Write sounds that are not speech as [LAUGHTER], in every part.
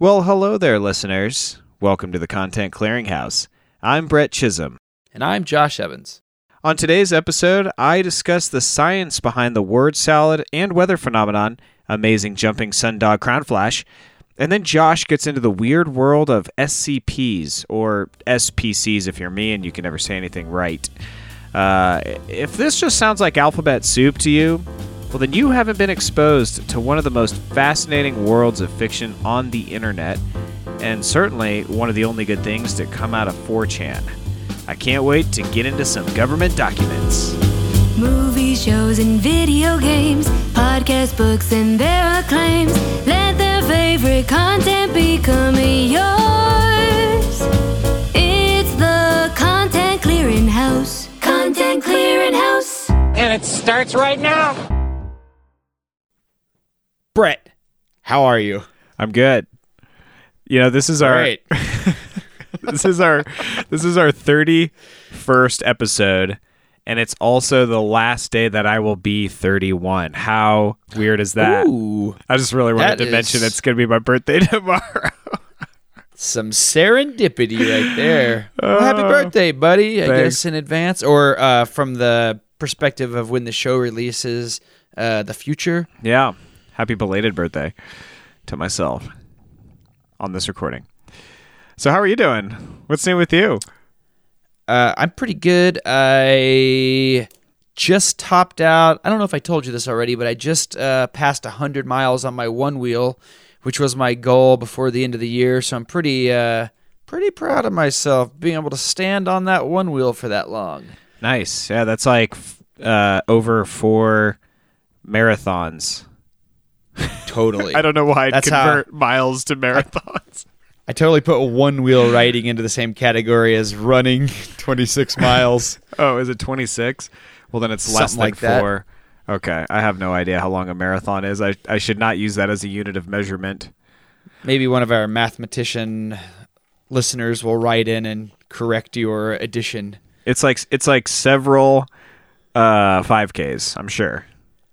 Well, hello there, listeners. Welcome to the Content Clearinghouse. I'm Brett Chisholm. And I'm Josh Evans. On today's episode, I discuss the science behind the word salad and weather phenomenon, amazing jumping sundog crown flash, and then Josh gets into the weird world of SCPs, or SPCs if you're me and you can never say anything right. Uh, if this just sounds like alphabet soup to you, well, then you haven't been exposed to one of the most fascinating worlds of fiction on the internet, and certainly one of the only good things to come out of 4chan. I can't wait to get into some government documents. Movies, shows, and video games, podcast books, and their acclaims. Let their favorite content become yours. It's the Content Clearing House. Content Clearing House. And it starts right now. Brett, how are you? I'm good. You know, this is our Great. [LAUGHS] this is our this is our 31st episode and it's also the last day that I will be 31. How weird is that? Ooh, I just really wanted to mention is- it's going to be my birthday [LAUGHS] tomorrow. some serendipity right there. Well, happy Oh, birthday, buddy! I thanks. guess in advance, or uh, from the perspective of when the show releases, uh, the future. yeah. Happy belated birthday to myself on this recording. So how are you doing? What's new with you? Uh, I'm pretty good. I just topped out. I don't know if I told you this already, but I just uh, passed 100 miles on my one wheel, which was my goal before the end of the year. So I'm pretty, uh, pretty proud of myself being able to stand on that one wheel for that long. Nice. Yeah, that's like uh, over four marathons. Totally. [LAUGHS] I don't know why I'd That's how- convert miles to marathons. I totally put one wheel riding into the same category as running [LAUGHS] 26 miles. [LAUGHS] oh, is it 26? Well, then it's less than like that. four. Okay, I have no idea how long a marathon is. I, I should not use that as a unit of measurement. Maybe one of our mathematician listeners will write in and correct your addition. It's like it's like several uh 5Ks, I'm sure.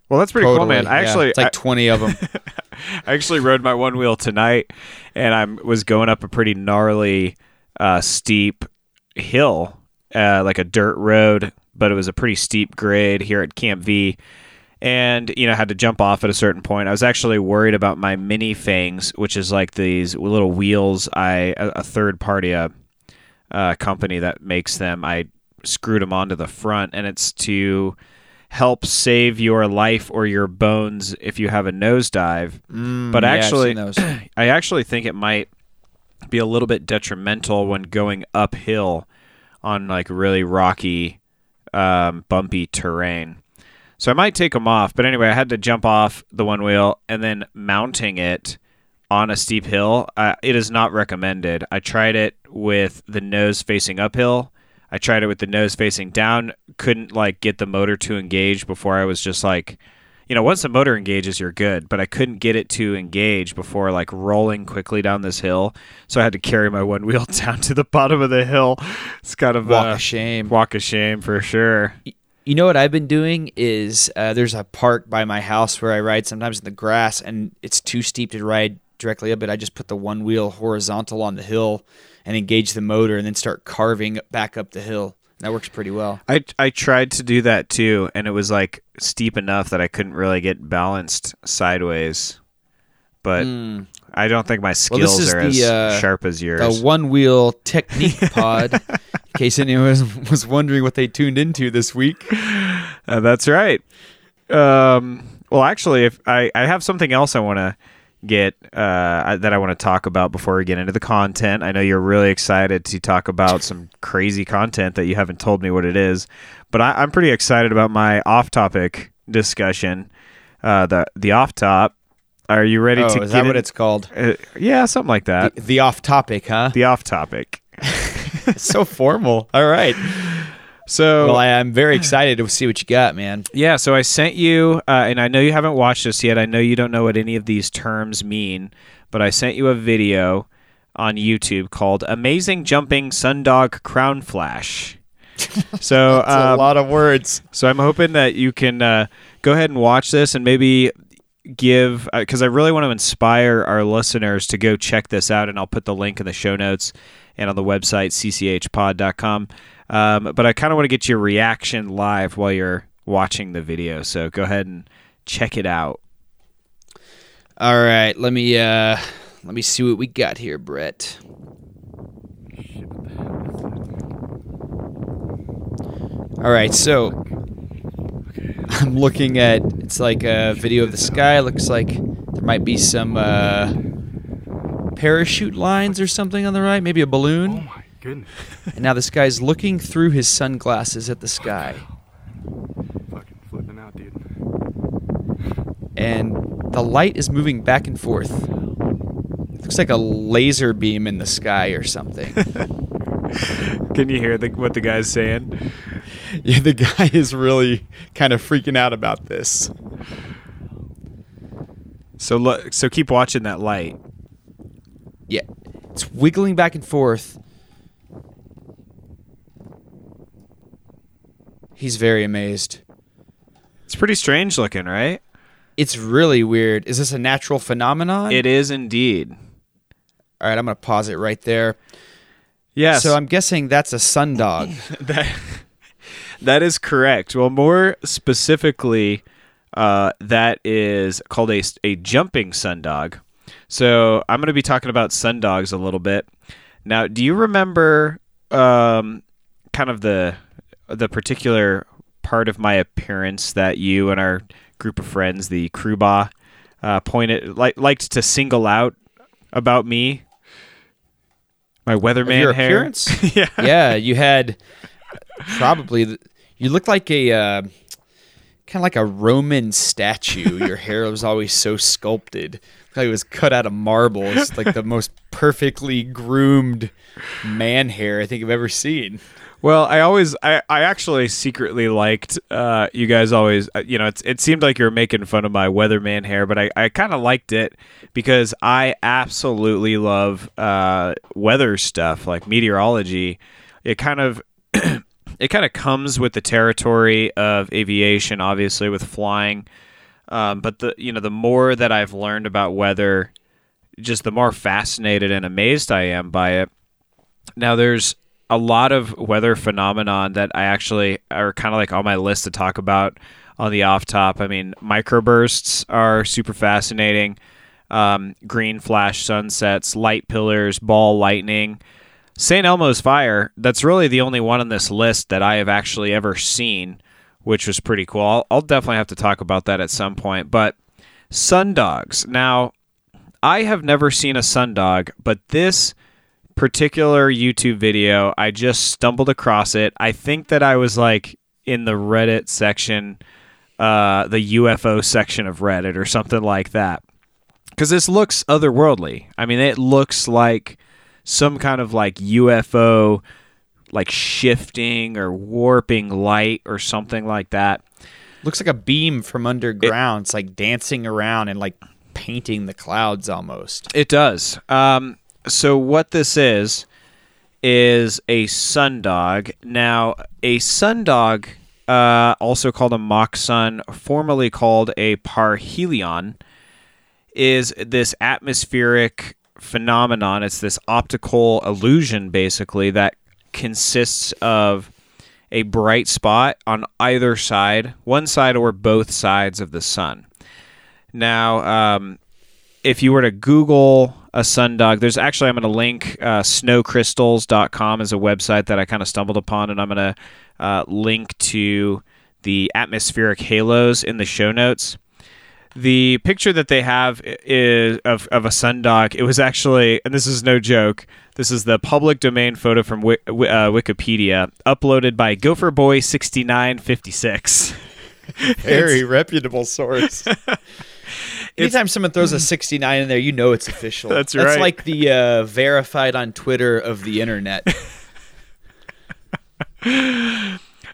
Well, that's pretty cool, man. I yeah. actually it's like 20 of them. [LAUGHS] I actually rode my one wheel tonight, and I was going up a pretty gnarly, uh, steep hill, uh, like a dirt road, but it was a pretty steep grade here at Camp V. And you know, had to jump off at a certain point. I was actually worried about my mini fangs, which is like these little wheels. I a, a third party uh, uh, company that makes them. I screwed them onto the front, and it's to help save your life or your bones if you have a nosedive. but actually, those. [CLEARS THROAT] I actually think it might be a little bit detrimental when going uphill on like really rocky, um, bumpy terrain. So I might take them off. But anyway, I had to jump off the one wheel and then mounting it on a steep hill. Uh, it is not recommended. I tried it with the nose facing uphill. I tried it with the nose facing down. Couldn't like get the motor to engage before I was just like, you know, once the motor engages, you're good. But I couldn't get it to engage before like rolling quickly down this hill. So I had to carry my one wheel [LAUGHS] down to the bottom of the hill. It's kind of Walk uh, of shame. Walk of shame for sure. You know what I've been doing is uh, there's a park by my house where I ride sometimes in the grass, and it's too steep to ride directly up it. I just put the one wheel horizontal on the hill and engage the motor, and then start carving back up the hill. That works pretty well. I I tried to do that too, and it was like steep enough that I couldn't really get balanced sideways. But I don't think my Hmm. Well, skills are the, as uh, sharp as yours. A one wheel technique [LAUGHS] pod. in case anyone was, was wondering what they tuned into this week. Uh, that's right. Um, well, actually, if I, I have something else I want to get uh, that I want to talk about before we get into the content. I know you're really excited to talk about some crazy content that you haven't told me what it is, but I, I'm pretty excited about my off-topic discussion. Uh, the the off top. Are you ready Oh, to? is get that what it's called? Uh, yeah, something like that. The, the off topic, huh? The off topic. [LAUGHS] so formal. All right. So Well, I, I'm very excited to see what you got, man. Yeah, so I sent you, uh, and I know you haven't watched this yet. I know you don't know what any of these terms mean, but I sent you a video on YouTube called "Amazing Jumping Sundog Crown Flash." [LAUGHS] So, That's a um, lot of words. so I'm hoping that you can uh, go ahead and watch this, and maybe give because I really want to inspire our listeners to go check this out, and I'll put the link in the show notes and on the website cchpod.com. Um, but I kind of want to get your reaction live while you're watching the video, so go ahead and check it out. All right, let me uh let me see what we got here, Brett. All right, so [LAUGHS] I'm looking at it's like a video of the sky. Looks like there might be some uh, parachute lines or something on the right, maybe a balloon. My goodness. And now this guy's looking through his sunglasses at the sky, Fucking flipping out, dude. and the light is moving back and forth. It Looks like a laser beam in the sky or something. [LAUGHS] Can you hear the, what the guy's saying? [LAUGHS] Yeah, the guy is really kind of freaking out about this. So look, so keep watching that light. Yeah, it's wiggling back and forth. He's very amazed. It's pretty strange looking, right? It's really weird. Is this a natural phenomenon? It is indeed. All right, I'm going to pause it right there. Yes. So I'm guessing that's a sundog. [LAUGHS] that that is correct. Well, more specifically, uh, that is called a a jumping sundog. So I'm going to be talking about sundogs a little bit. Now, do you remember um, kind of the the particular part of my appearance that you and our group of friends, the crewba, uh, pointed like liked to single out about me? My weatherman your hair. appearance? [LAUGHS] yeah. yeah, you had probably you looked like a uh, kind of like a Roman statue. Your hair was always so sculpted, like it was cut out of marble. It's like the most perfectly groomed man hair I think I've ever seen. Well, I always, I, I actually secretly liked uh, you guys always, uh, you know, it's, it seemed like you were making fun of my weatherman hair, but I, I kind of liked it because I absolutely love uh, weather stuff like meteorology. It kind of, [CLEARS THROAT] it kind of comes with the territory of aviation, obviously with flying. Um, but the, you know, the more that I've learned about weather, just the more fascinated and amazed I am by it. Now, there's a lot of weather phenomenon that I actually are kind of like on my list to talk about on the off top. I mean, microbursts are super fascinating. Um, green flash sunsets, light pillars, ball lightning. St. Elmo's fire, that's really the only one on this list that I have actually ever seen, which was pretty cool. I'll, I'll definitely have to talk about that at some point. But sundogs. Now, I have never seen a sundog, but this particular YouTube video, I just stumbled across it. I think that I was like in the Reddit section, uh, the UFO section of Reddit or something like that. Because this looks otherworldly. I mean, it looks like some kind of like UFO, like shifting or warping light or something like that. Looks like a beam from underground. it's like dancing around and like painting the clouds almost. It does. Um, so what this is is a sundog. Now, a sundog, uh, also called a mock sun, formerly called a parhelion, is this atmospheric phenomenon. It's this optical illusion, basically, that consists of a bright spot on either side, one side or both sides of the sun. Now, um, if you were to Google a sundog, there's actually, I'm going to link uh, snowcrystals.com is a website that I kind of stumbled upon, and I'm going to uh, link to the atmospheric halos in the show notes. The picture that they have is of, of a sundog. It was actually, and this is no joke, this is the public domain photo from Wi- Wi- uh, Wikipedia, uploaded by Gopherboy6956. [LAUGHS] Very reputable source. [LAUGHS] Anytime someone throws a 69 in there, you know it's official. [LAUGHS] That's That's right. like the uh, verified on Twitter of the internet. [LAUGHS]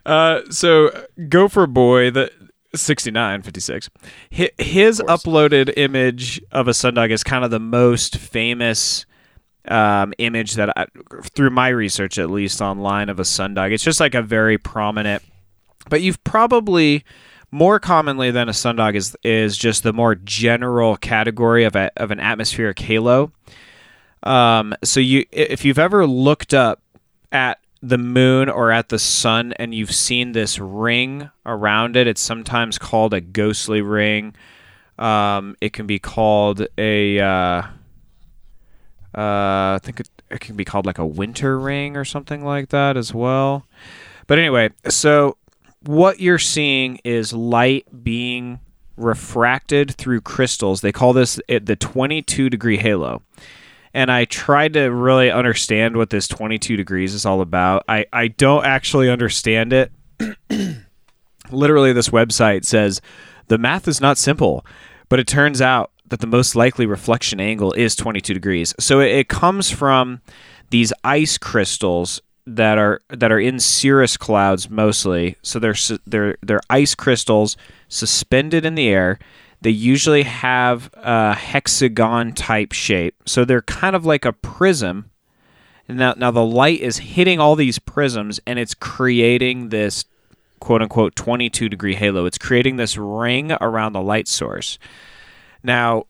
Uh, so Gopher Boy, the 69, 56, hi- his uploaded image of a sundog is kind of the most famous um, image that I, through my research, at least online, of a sundog. It's just like a very prominent, but you've probably more commonly than a sundog is is just the more general category of a, of an atmospheric halo. Um, so you if you've ever looked up at the moon or at the sun and you've seen this ring around it, it's sometimes called a ghostly ring. Um, it can be called a uh, uh, I think it, it can be called like a winter ring or something like that as well. But anyway, so what you're seeing is light being refracted through crystals. They call this the 22 degree halo. And I tried to really understand what this 22 degrees is all about. I, I don't actually understand it. [CLEARS THROAT] Literally, this website says the math is not simple, but it turns out that the most likely reflection angle is 22 degrees. So it, it comes from these ice crystals that are that are in cirrus clouds mostly. So they're they're they're ice crystals suspended in the air. They usually have a hexagon type shape. So they're kind of like a prism. Now now the light is hitting all these prisms and it's creating this quote unquote 22 degree halo. It's creating this ring around the light source. Now,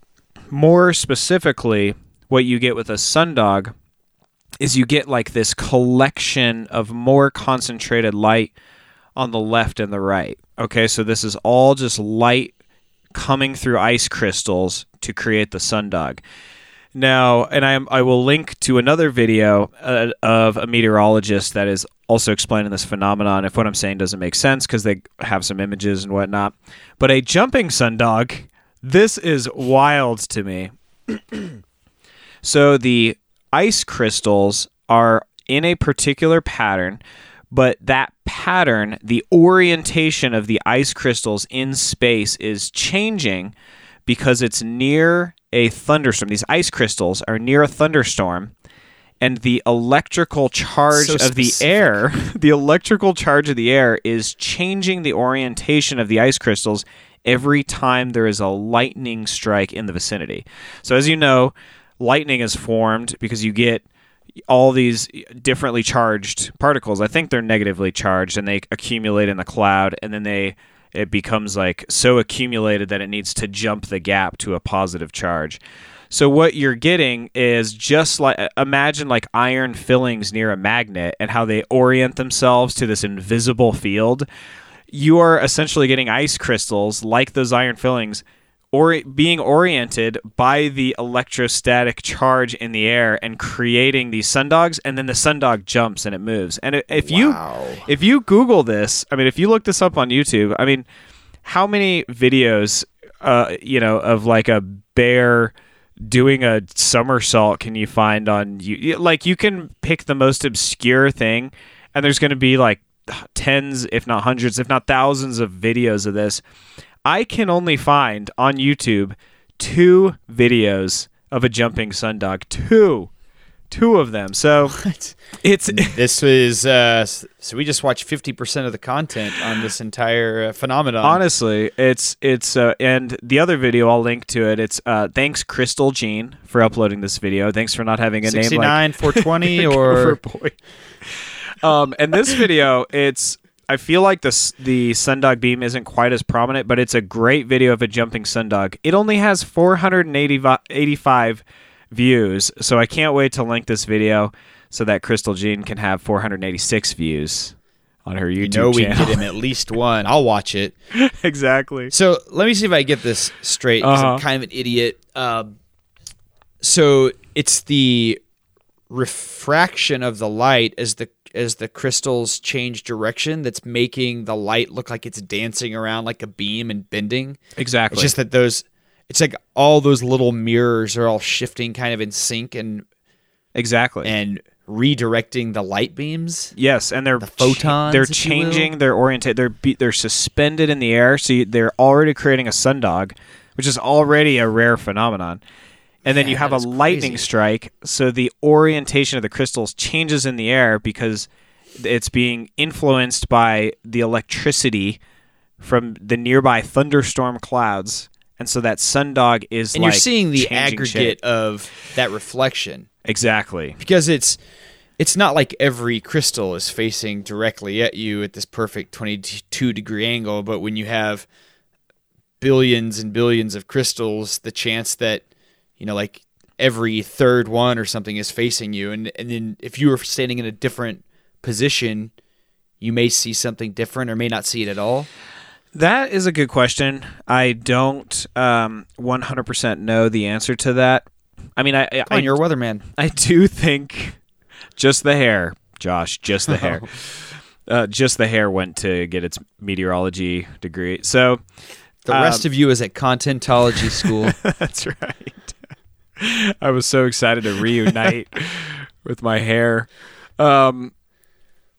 more specifically, what you get with a sundog is you get like this collection of more concentrated light on the left and the right. Okay, so this is all just light coming through ice crystals to create the sundog. Now, and I, I will link to another video uh, of a meteorologist that is also explaining this phenomenon if what I'm saying doesn't make sense because they have some images and whatnot. But a jumping sundog, this is wild to me. [CLEARS THROAT] so the ice crystals are in a particular pattern, but that pattern, the orientation of the ice crystals in space is changing because it's near a thunderstorm. These ice crystals are near a thunderstorm. And the electrical charge So of the air, [LAUGHS] the electrical charge of the air is changing the orientation of the ice crystals every time there is a lightning strike in the vicinity. So, as you know, lightning is formed because you get all these differently charged particles. I think they're negatively charged and they accumulate in the cloud and then they it becomes like so accumulated that it needs to jump the gap to a positive charge. So what you're getting is just like imagine like iron fillings near a magnet and how they orient themselves to this invisible field. You are essentially getting ice crystals like those iron fillings or being oriented by the electrostatic charge in the air and creating these sundogs and then the sundog jumps and it moves. And if you if you google this i mean if you look this up on youtube i mean how many videos uh you know of like a bear doing a somersault can you find on you like you can pick the most obscure thing and there's going to be like tens if not hundreds if not thousands of videos of this I can only find on YouTube two videos of a jumping sundog. Two. Two of them. So [LAUGHS] it's [LAUGHS] This is uh, so we just watched fifty percent of the content on this entire uh, phenomenon. honestly, it's it's uh, and the other video I'll link to it. It's uh thanks Crystal Jean for uploading this video. Thanks for not having a name sixty like nine, four twenty, [LAUGHS] Gopher or boy. um, and this video, it's I feel like this the sundog beam isn't quite as prominent, but it's a great video of a jumping sundog. It only has 485 views, so I can't wait to link this video so that Crystal Jean can have 486 views on her you YouTube know we channel. get him at least one. I'll watch it. [LAUGHS] exactly. So let me see if I get this straight. Uh-huh. I'm kind of an idiot. Um, so it's the refraction of the light as the as the crystals change direction that's making the light look like it's dancing around like a beam and bending. Exactly. It's just that those it's like all those little mirrors are all shifting kind of in sync and exactly. and redirecting the light beams. Yes, and they're The photons, they're if you will. changing. They're oriented. They're be, they're suspended in the air. So you, they're already creating a sundog, which is already a rare phenomenon. And then Yeah, you have a lightning crazy. strike. So the orientation of the crystals changes in the air because it's being influenced by the electricity from the nearby thunderstorm clouds. And so that sundog is And like you're seeing the aggregate shape. of that reflection. Exactly. because it's it's not like every crystal is facing directly at you at this perfect 22 degree angle, but when you have billions and billions of crystals, the chance that, you know, like every third one or something is facing you. And, and then if you were standing in a different position, you may see something different or may not see it at all. That is a good question. I don't um, 100% know the answer to that. I mean, I I, on, you're a weatherman. I do think just the hair, Josh, just the hair. [LAUGHS] Uh, just the hair went to get its meteorology degree. So The Um, rest of you is at contentology school. [LAUGHS] that's right. [LAUGHS] I was so excited to reunite [LAUGHS] with my hair. Um,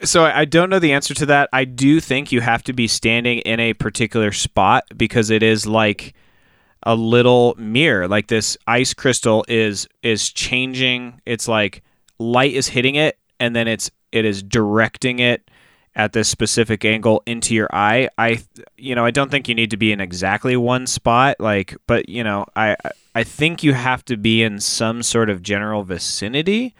so I I don't know the answer to that. I do think you have to be standing in a particular spot because it is like a little mirror. Like this ice crystal is is changing. It's like light is hitting it, and then it's it is directing it at this specific angle into your eye. I you know I don't think you need to be in exactly one spot. Like, but you know I I think you have to be in some sort of general vicinity.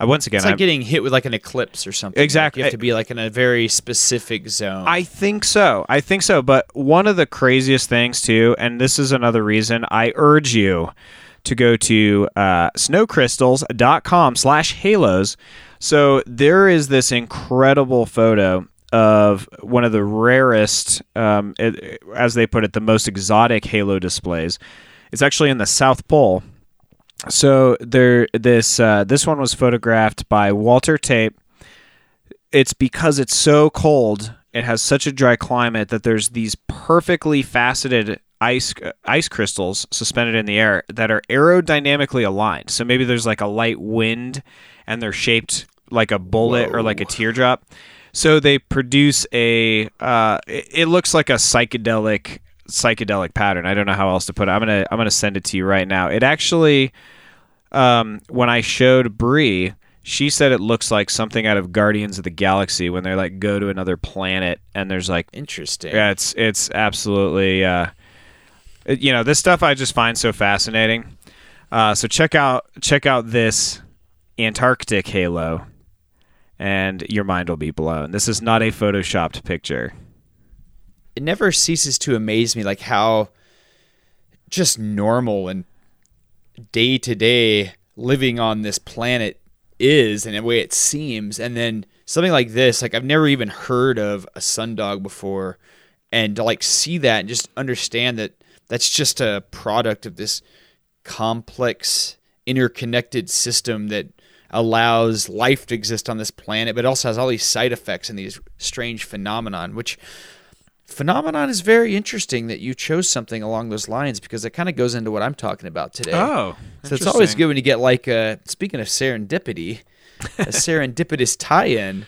Uh, once again, It's like I'm- getting hit with like an eclipse or something. Like, Exactly. you have to be like in a very specific zone. I think so. I think so. But one of the craziest things too, and this is another reason I urge you to go to uh, snowcrystals.com slash halos. So there is this incredible photo of one of the rarest, um, it, as they put it, the most exotic halo displays. It's actually in the South Pole. So there, this uh, this one was photographed by Walter Tape it's because it's so cold it has such a dry climate that there's these perfectly faceted ice ice crystals suspended in the air that are aerodynamically aligned so maybe there's like a light wind and they're shaped like a bullet or like a teardrop. So they produce a uh, it, it looks like a psychedelic psychedelic pattern. I don't know how else to put it. I'm gonna i'm gonna send it to you right now. It actually um, when I showed Bree, she said it looks like something out of Guardians of the Galaxy when they like go to another planet and there's like Interesting. yeah, it's it's absolutely uh, it- you know this stuff I just find so fascinating. Uh, so check out check out this Antarctic halo, and your mind will be blown. This is not a photoshopped picture. It never ceases to amaze me, like how just normal and day to day living on this planet is, and the way it seems. And then something like this, like I've never even heard of a sundog before, and to like see that and just understand that that's just a product of this complex interconnected system that allows life to exist on this planet but also has all these side effects and these strange phenomenon which phenomenon is very interesting that you chose something along those lines because it kind of goes into what I'm talking about today. Oh, so it's always good when you get like a speaking of serendipity, a [LAUGHS] serendipitous tie-in.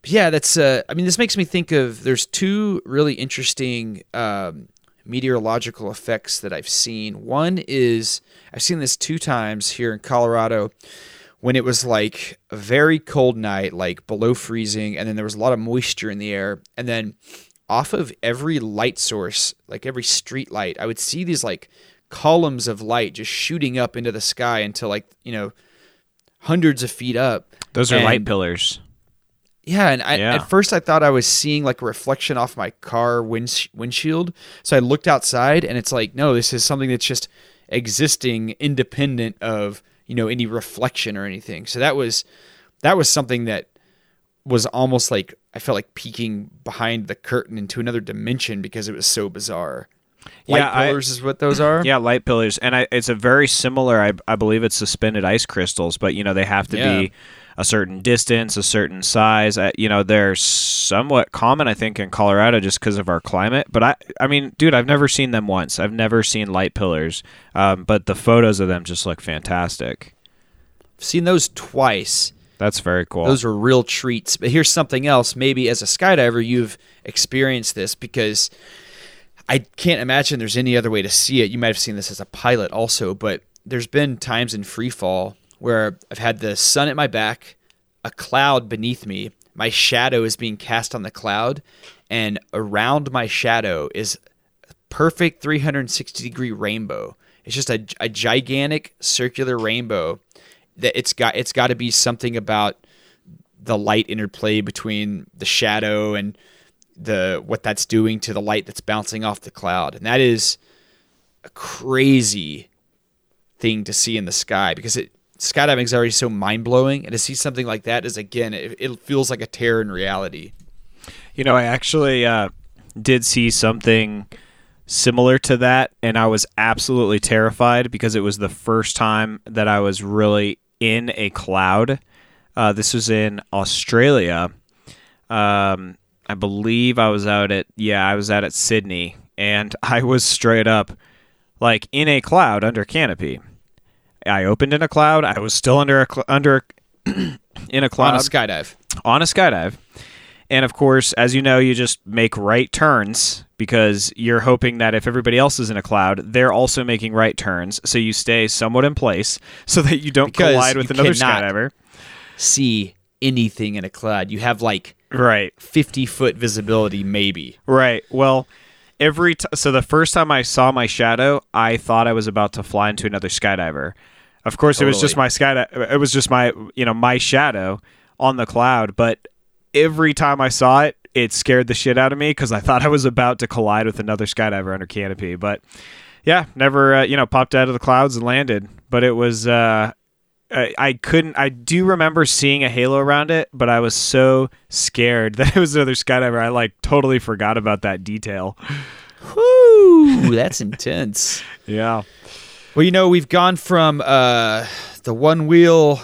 But yeah, that's. Uh, I mean, this makes me think of. There's two really interesting um, meteorological effects that I've seen. One is I've seen this two times here in Colorado when it was like a very cold night, like below freezing, and then there was a lot of moisture in the air, and then off of every light source, like every street light, I would see these like columns of light just shooting up into the sky until like you know hundreds of feet up. Those are light pillars. Yeah, and I, Yeah. at first I thought I was seeing like a reflection off my car wind, windshield. So I looked outside, and it's like, no, this is something that's just existing independent of you know any reflection or anything. So that was that was something that was almost like I felt like peeking behind the curtain into another dimension because it was so bizarre. Light Yeah, I- pillars is what those are. Yeah, light pillars, and I, it's a very similar. I, I believe it's suspended ice crystals, but you know they have to Yeah. be a certain distance, a certain size. Uh, you know they're somewhat common, I think, in Colorado just because of our climate. But I, I mean, dude, I've never seen them once. I've never seen light pillars, um, but the photos of them just look fantastic. I've seen those twice. That's very cool. Those are real treats. But here's something else. Maybe as a skydiver, you've experienced this because I can't imagine there's any other way to see it. You might have seen this as a pilot also, but there's been times in free fall where I've had the sun at my back, a cloud beneath me, my shadow is being cast on the cloud, and around my shadow is a perfect 360 degree rainbow. It's just a, a gigantic circular rainbow that it's got it's got to be something about the light interplay between the shadow and the what that's doing to the light that's bouncing off the cloud. And that is a crazy thing to see in the sky because it skydiving is already so mind blowing, and to see something like that is again, it, it feels like a tear in reality. You know, I actually uh, did see something similar to that, and I was absolutely terrified because it was the first time that I was really in a cloud. Uh, this was in Australia. Um, I believe I was out at yeah, I was out at Sydney, and [LAUGHS] I was straight up like in a cloud under canopy. I opened in a cloud. I was still under a cl- under [CLEARS THROAT] in a cloud On a skydive. on a skydive. And of course, as you know, you just make right turns because you're hoping that if everybody else is in a cloud, they're also making right turns. So you stay somewhat in place [LAUGHS] so that you don't Because collide with another skydiver. See anything in a cloud. You have like Right. 50 foot visibility, maybe. Right. Well, every t- so the first time I saw my shadow, I thought I was about to fly into another skydiver. Of course, it was just my sky. It was just my you know my shadow on the cloud. But every time I saw it, it scared the shit out of me because I thought I was about to collide with another skydiver under canopy. But yeah, never uh, you know popped out of the clouds and landed. But it was. Uh, I, I couldn't. I do remember seeing a halo around it, but I was so scared [LAUGHS] that it was another skydiver. I like totally forgot about that detail. Whoo, [LAUGHS] that's intense. Yeah. Well, you know, we've gone from uh, the one wheel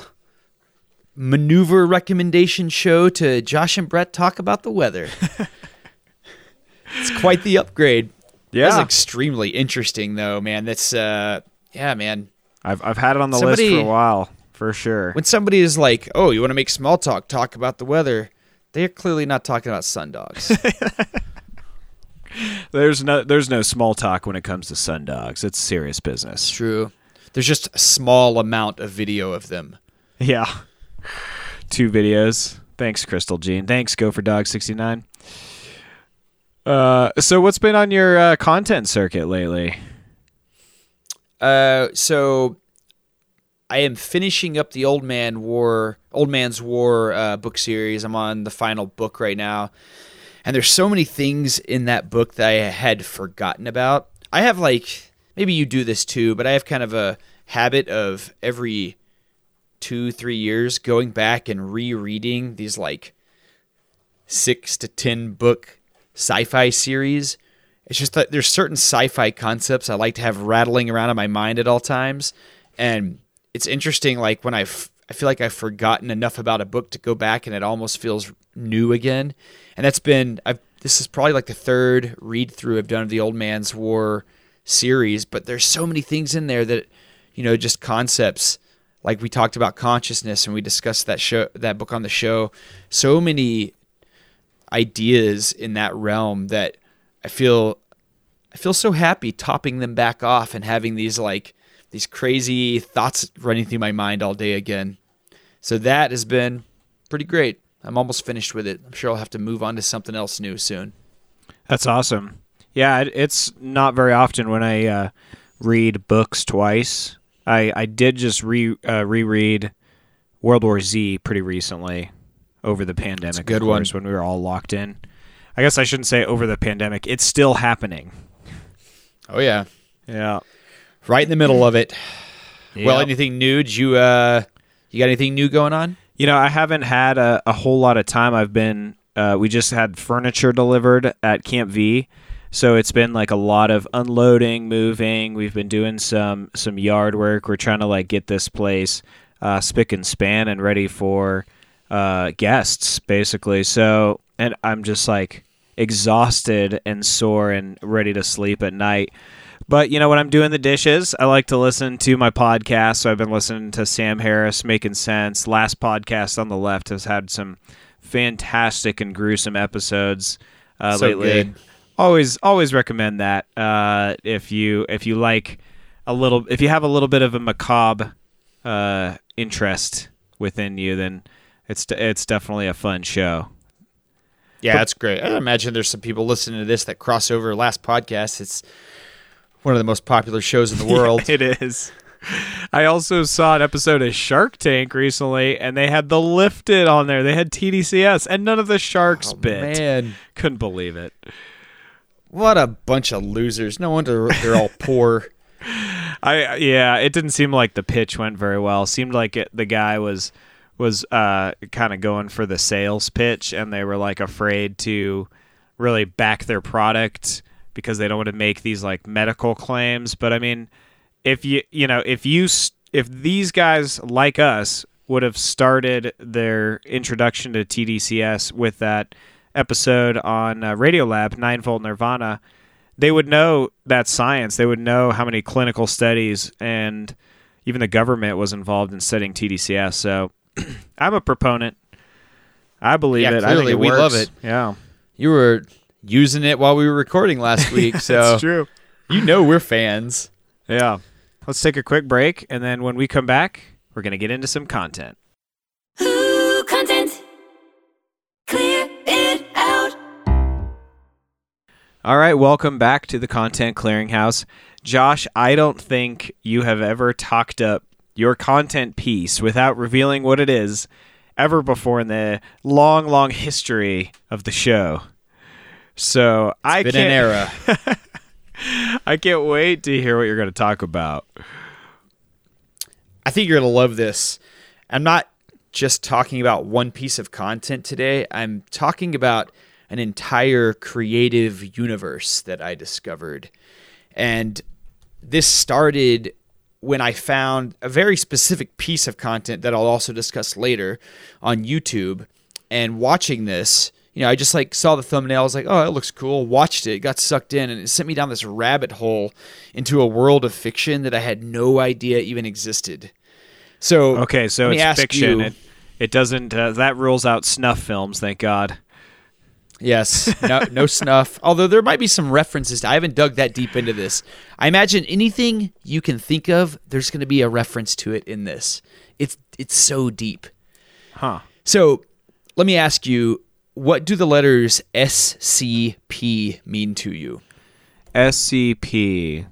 maneuver recommendation show to Josh and Brett talk about the weather. [LAUGHS] it's quite the upgrade. That's Yeah. extremely interesting, though, man. That's, uh, yeah, man. I've I've had it on the Somebody- list for a while, for sure. When somebody is like, oh, you want to make small talk, talk about the weather, they're clearly not talking about sundogs. [LAUGHS] There's no there's no small talk when it comes to sundogs. It's serious business. True. There's just a small amount of video of them. Yeah. Two videos. Thanks, Crystal Jean. Thanks, Gopher Dog sixty nine. Uh, so what's been on your uh, content circuit lately? Uh, so I am finishing up the Old Man War, Old Man's War uh, book series. I'm on the final book right now, and there's so many things in that book that I had forgotten about. I have like maybe you do this too, but I have kind of a habit of every two, three years going back and rereading these like six to ten book sci-fi series. It's just that there's certain sci-fi concepts I like to have rattling around in my mind at all times, and it's interesting. Like when I, f- I feel like I've forgotten enough about a book to go back, and it almost feels new again. And that's been I've, this is probably like the third read through I've done of the Old Man's War series, but there's so many things in there that you know just concepts like we talked about consciousness and we discussed that show that book on the show. So many ideas in that realm that I feel I feel so happy topping them back off and having these like these crazy thoughts running through my mind all day again. So that has been pretty great. I'm almost finished with it. I'm sure I'll have to move on to something else new soon. That's awesome. Yeah, it, it's not very often when I uh, read books twice. I I did just re uh, reread World War Z pretty recently over the pandemic. good of one. when we were all locked in. I guess I shouldn't say over the pandemic. It's still happening. Oh yeah. Yeah. Right in the middle of it. [SIGHS] Well, anything new? Did you uh you got anything new going on? You know, I haven't had a, a whole lot of time. I've been, uh, we just had furniture delivered at Camp V. So it's been like a lot of unloading, moving. We've been doing some some yard work. We're trying to like get this place uh, spick and span and ready for uh, guests, basically. So, and I'm just like exhausted and sore and ready to sleep at night. But you know, when I'm doing the dishes, I like to listen to my podcast. So I've been listening to Sam Harris, Making Sense. Last podcast on the left has had some fantastic and gruesome episodes uh, So lately. good. Always, always recommend that uh, if you if you like a little, if you have a little bit of a macabre uh, interest within you, then it's it's definitely a fun show. Yeah, that's great. I imagine there's some people listening to this that cross over last podcast. It's one of the most popular shows in the [LAUGHS] world. it is. I also saw an episode of Shark Tank recently, and they had the LIFTiD on there. They had TDCS, and none of the sharks bit. Oh, Man, Couldn't believe it. what a bunch of losers. No wonder they're all poor. [LAUGHS] I yeah, it didn't seem like the pitch went very well. Seemed like it, the guy was was uh, kind of going for the sales pitch, and they were like afraid to really back their product because they don't want to make these like medical claims. But I mean, if you you know if you if these guys like us would have started their introduction to TDCS with that episode on uh, Radiolab Nine Volt Nirvana, they would know that science. They would know how many clinical studies and even the government was involved in studying TDCS. So [CLEARS THROAT] I'm a proponent. I believe Yeah, it. I think clearly, it we love it. Yeah, You were using it while we were recording last [LAUGHS] week, so true. you know we're fans. Yeah. Let's take a quick break, and then when we come back, we're gonna get into some content. Ooh, content. Clear it out. All right, welcome back to the Content Clearinghouse. Josh, I don't think you have ever talked up your content piece without revealing what it is ever before in the long, long history of the show. So I Been can't, an era. [LAUGHS] I can't wait to hear what you're going to talk about. I think you're gonna love this. I'm not just talking about one piece of content today. I'm talking about an entire creative universe that I discovered. And this started when I found a very specific piece of content that I'll also discuss later on YouTube. And watching this, you know, I just like saw the thumbnail. I was like, oh, it looks cool. Watched it, got sucked in, and it sent me down this rabbit hole into a world of fiction that I had no idea even existed. So Okay, so it's fiction. you- It, it doesn't, uh, that rules out snuff films, thank God. Yes, no, no [LAUGHS] snuff. Although there might be some references. To, I haven't dug that deep into this. I imagine anything you can think of, there's going to be a reference to it in this. It's it's so deep. Huh. So let me ask you, what do the letters SCP mean to you? SCP.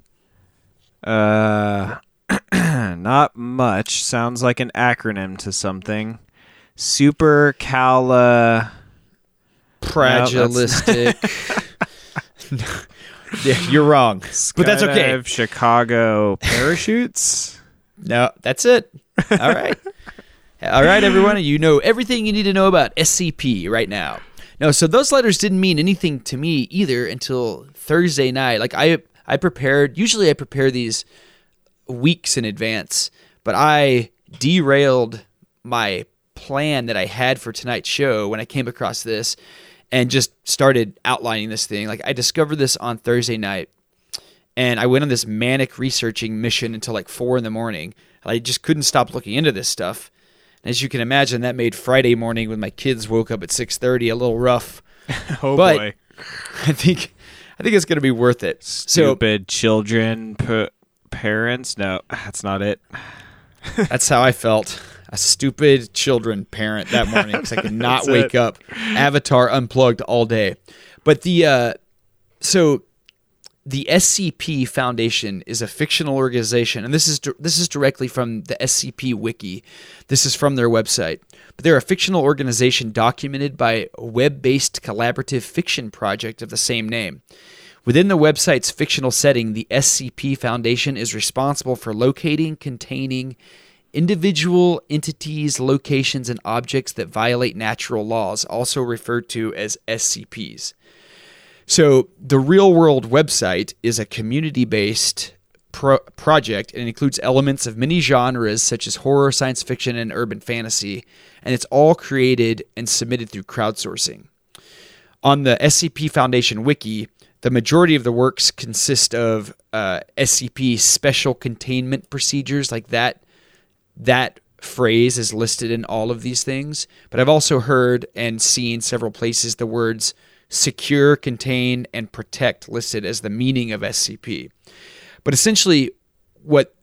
Uh, [CLEARS THROAT] not much. Sounds like an acronym to something. Super Cala. Fragilistic. [LAUGHS] yeah, you're wrong, but that's okay. Chicago parachutes. No, that's it. All right. [LAUGHS] All right, everyone. You know everything you need to know about SCP right now. No, so those letters didn't mean anything to me either until Thursday night. Like I I prepared, usually I prepare these weeks in advance, but I derailed my plan that I had for tonight's show when I came across this and just started outlining this thing. Like I discovered this on Thursday night and I went on this manic researching mission until like four in the morning. I just couldn't stop looking into this stuff. As you can imagine, that made Friday morning when my kids woke up at six thirty a little rough. [LAUGHS] Oh But- boy. [LAUGHS] I think, I think it's going to be worth it. Stupid children, p- parents. No, that's not it. [LAUGHS] That's how I felt. A stupid children parent that morning because I could not wake it. up. Avatar unplugged all day. But the uh, so the SCP Foundation is a fictional organization, and this is this is directly from the SCP Wiki. This is from their website. But they're a fictional organization documented by a web-based collaborative fiction project of the same name. Within the website's fictional setting, the SCP Foundation is responsible for locating, containing individual entities, locations, and objects that violate natural laws, also referred to as SCPs. So, the Real World website is a community based pro- project and includes elements of many genres such as horror, science fiction, and urban fantasy, and it's all created and submitted through crowdsourcing. On the SCP Foundation wiki, the majority of the works consist of uh, SCP special containment procedures, like that. That phrase is listed in all of these things, but I've also heard and seen several places the words secure, contain, and protect listed as the meaning of SCP. But essentially, what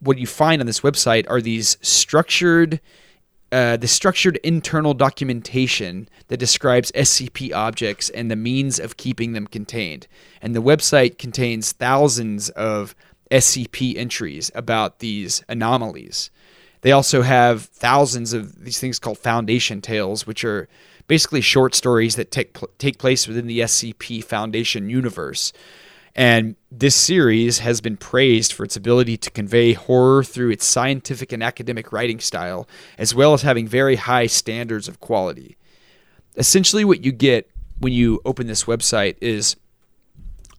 what you find on this website are these structured uh, the structured internal documentation that describes SCP objects and the means of keeping them contained. And the website contains thousands of SCP entries about these anomalies. They also have thousands of these things called Foundation Tales, which are basically short stories that take take place within the SCP Foundation universe. And this series has been praised for its ability to convey horror through its scientific and academic writing style, as well as having very high standards of quality. Essentially, what you get when you open this website is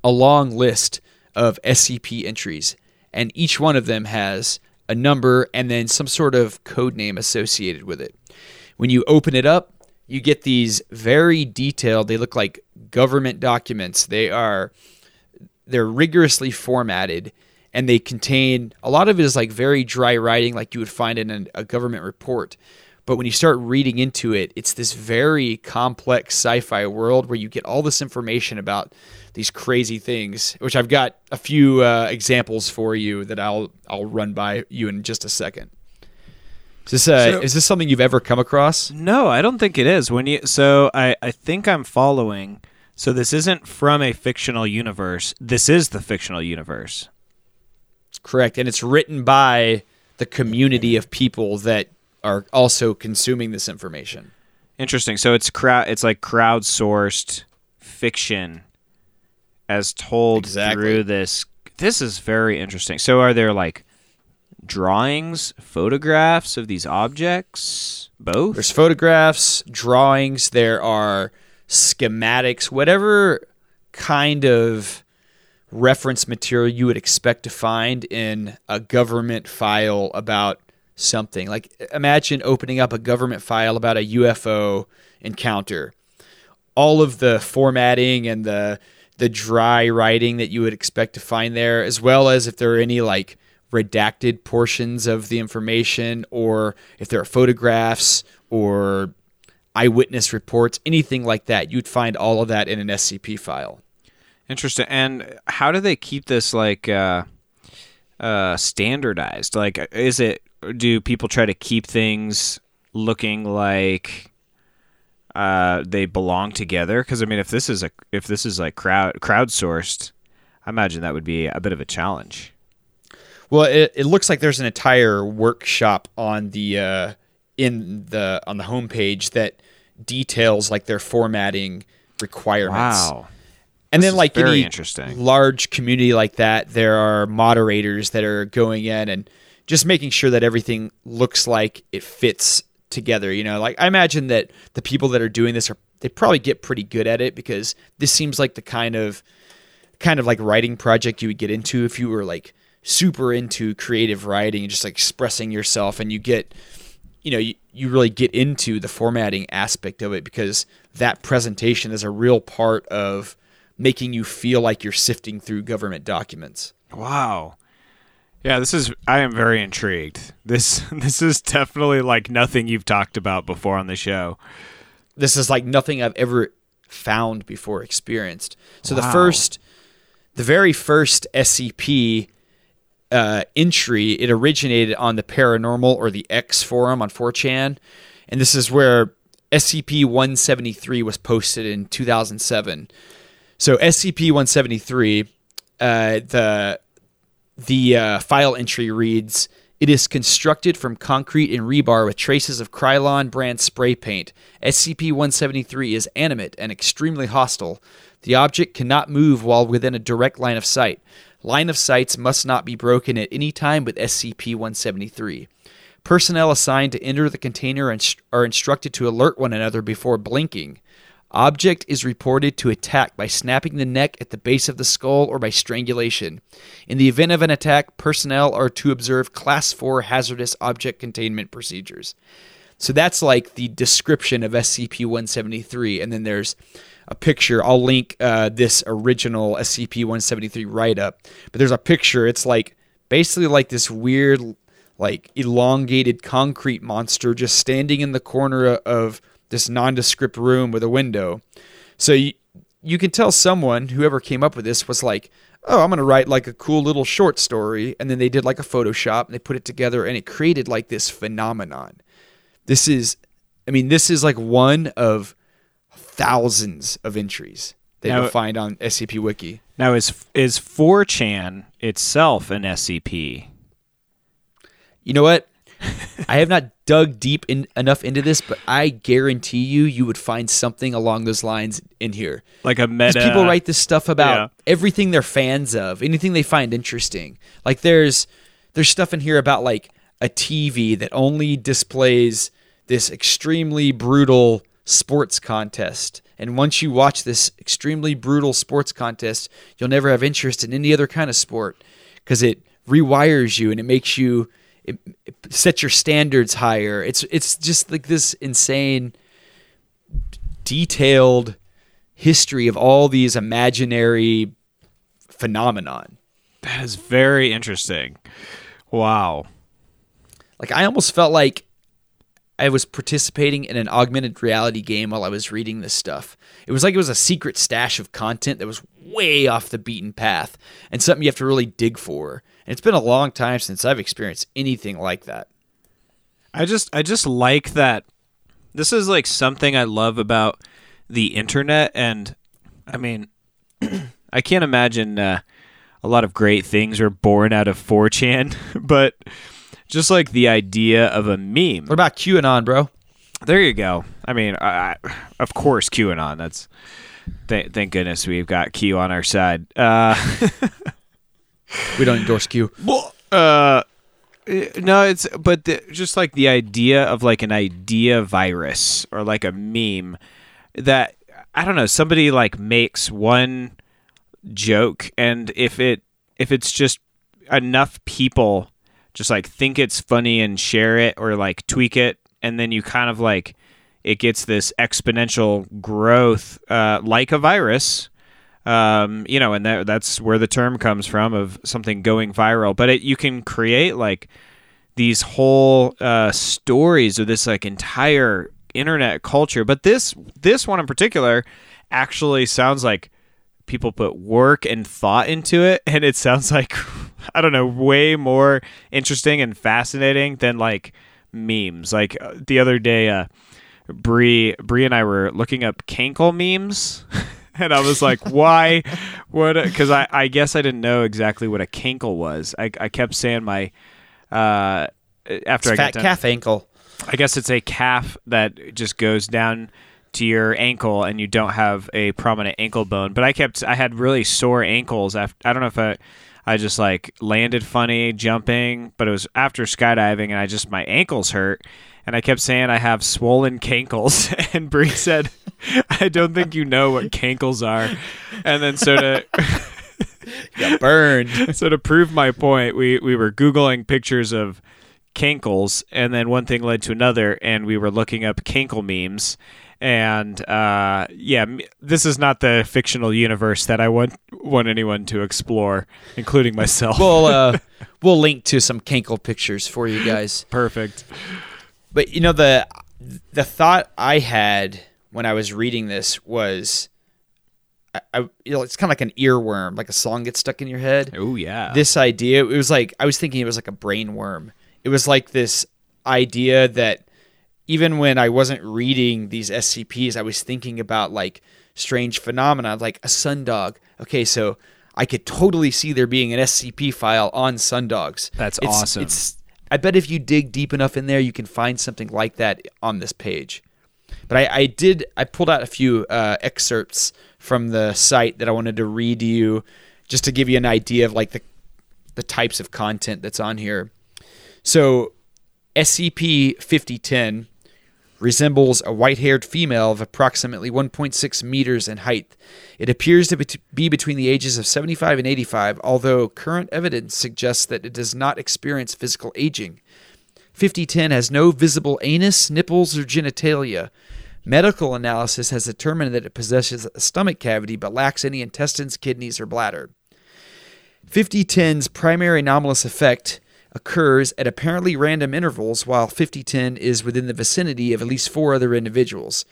a long list of SCP entries, and each one of them has a number and then some sort of code name associated with it. When you open it up, you get these very detailed, they look like government documents. They are they're rigorously formatted and they contain a lot of it is like very dry writing like you would find in a, government report but when you start reading into it it's this very complex sci-fi world where you get all this information about these crazy things which i've got a few uh, examples for you that i'll i'll run by you in just a second is this, uh, So- is this something you've ever come across No, I don't think it is. When you so I I think I'm following. So this isn't from a fictional universe. This is the fictional universe. Correct. And it's written by the community of people that are also consuming this information. Interesting. So it's crowd. It's like crowdsourced fiction, as told Exactly. through this. This is very interesting. So are there like drawings, photographs of these objects? Both. There's photographs, drawings, there are schematics, whatever kind of reference material you would expect to find in a government file about something. Like imagine opening up a government file about a UFO encounter. All of the formatting and the the dry writing that you would expect to find there, as well as if there are any like redacted portions of the information, or if there are photographs or eyewitness reports, anything like that, you'd find all of that in an SCP file. Interesting. And how do they keep this like uh, uh, standardized? Like, is it? Do people try to keep things looking like uh, they belong together? Because I mean, if this is a if this is like crowd crowdsourced, I imagine that would be a bit of a challenge. Well, it, it looks like there's an entire workshop on the uh, in the on the homepage that details like their formatting requirements. Wow. And This then, like any interesting. large community like that, there are moderators that are going in and just making sure that everything looks like it fits together. You know, like I imagine that the people that are doing this are they probably get pretty good at it because this seems like the kind of kind of like writing project you would get into if you were like super into creative writing and just like expressing yourself and you get you know you, you really get into the formatting aspect of it because that presentation is a real part of making you feel like you're sifting through government documents Wow. Yeah, this is I am very intrigued. This [LAUGHS] this is definitely like nothing you've talked about before on the show. this is like nothing I've ever found before experienced. So the first, the very first SCP uh, entry, it originated on the paranormal or the X forum on 4chan, and this is where SCP 173 was posted in 2007. So SCP 173, uh, the the uh, file entry reads It is constructed from concrete and rebar with traces of Krylon brand spray paint. SCP 173 is animate and extremely hostile. The object cannot move while within a direct line of sight. Line of sights must not be broken at any time with SCP 173. Personnel assigned to enter the container are instructed to alert one another before blinking. Object is reported to attack by snapping the neck at the base of the skull or by strangulation. In the event of an attack, personnel are to observe Class 4 hazardous object containment procedures. So that's like the description of SCP 173. And then there's a picture. I'll link uh, this original SCP 173 write up. But there's a picture. It's like basically like this weird, like elongated concrete monster just standing in the corner of this nondescript room with a window. So you, you can tell someone, whoever came up with this, was like, oh, I'm going to write like a cool little short story. And then they did like a Photoshop and they put it together and it created like this phenomenon. This is, I mean, this is like one of thousands of entries that Now- you'll find on SCP Wiki. Now is is 4chan itself an SCP? You know what? [LAUGHS] I have not dug deep in, enough into this, but I guarantee you, you would find something along those lines in here. Like a meta people write this stuff about Yeah. everything they're fans of, anything they find interesting. Like there's there's stuff in here about like a TV that only displays this extremely brutal sports contest. And once you watch this extremely brutal sports contest, you'll never have interest in any other kind of sport because it rewires you and it makes you it, it sets your standards higher. It's it's just like this insane detailed history of all these imaginary phenomenon. That is very interesting. Wow. Like I almost felt like I was participating in an augmented reality game while I was reading this stuff. It was like it was a secret stash of content that was way off the beaten path and something you have to really dig for. And it's been a long time since I've experienced anything like that. I just I just like that this is like something I love about the internet and I mean [CLEARS THROAT] I can't imagine uh, a lot of great things are born out of 4chan, [LAUGHS] but just like the idea of a meme. What about QAnon, bro? There you go. I mean, I, I, of course, QAnon. That's th- thank goodness we've got Q on our side. Uh, [LAUGHS] We don't endorse Q. uh, no, it's but the, just like the idea of like an idea virus or like a meme that I don't know. Somebody like makes one joke, and if it if it's just enough people just like think it's funny and share it or like tweak it, and then you kind of like it gets this exponential growth, uh, like a virus. Um, you know, and that that's where the term comes from of something going viral. But it, you can create like these whole uh, stories of this like entire internet culture. But this this one in particular actually sounds like people put work and thought into it, and it sounds like [LAUGHS] I don't know, way more interesting and fascinating than like memes. Like uh, the other day, uh, Bree Bree and I were looking up Cankle memes. [LAUGHS] And I was like, [LAUGHS] "Why? What?" Because I, I guess I didn't know exactly what a cankle was. I, I kept saying my uh, after I got done, calf ankle. I guess it's a calf that just goes down to your ankle and you don't have a prominent ankle bone. But I kept I had really sore ankles after I don't know if I I just like landed funny jumping, but it was after skydiving and I just my ankles hurt and I kept saying I have swollen cankles [LAUGHS] and Bree said I don't think you know what cankles are. And then so to [LAUGHS] Got burned. [LAUGHS] so to prove my point, we we were googling pictures of cankles, and then one thing led to another, and we were looking up cankle memes. And uh, yeah, this is not the fictional universe that I want want anyone to explore, including myself. we'll uh, [LAUGHS] we'll link to some cankle pictures for you guys. Perfect. But you know the the thought I had when I was reading this was, I, I you know it's kind of like an earworm, like a song gets stuck in your head. Oh yeah. This idea, it was like I was thinking it was like a brain worm. It was like this idea that even when I wasn't reading these SCPs, I was thinking about like strange phenomena, like a sundog. Okay, so I could totally see there being an SCP file on sundogs. That's It's- awesome. It's I bet if you dig deep enough in there, you can find something like that on this page. But I, I did I pulled out a few uh, excerpts from the site that I wanted to read to you, just to give you an idea of like the the types of content that's on here. So SCP 5010 resembles a white haired female of approximately 1.6 meters in height. It appears to be between the ages of 75 and 85, although current evidence suggests that it does not experience physical aging. 5010 has no visible anus, nipples, or genitalia. Medical analysis has determined that it possesses a stomach cavity but lacks any intestines, kidneys, or bladder. 5010's primary anomalous effect occurs at apparently random intervals while 5010 is within the vicinity of at least four other individuals.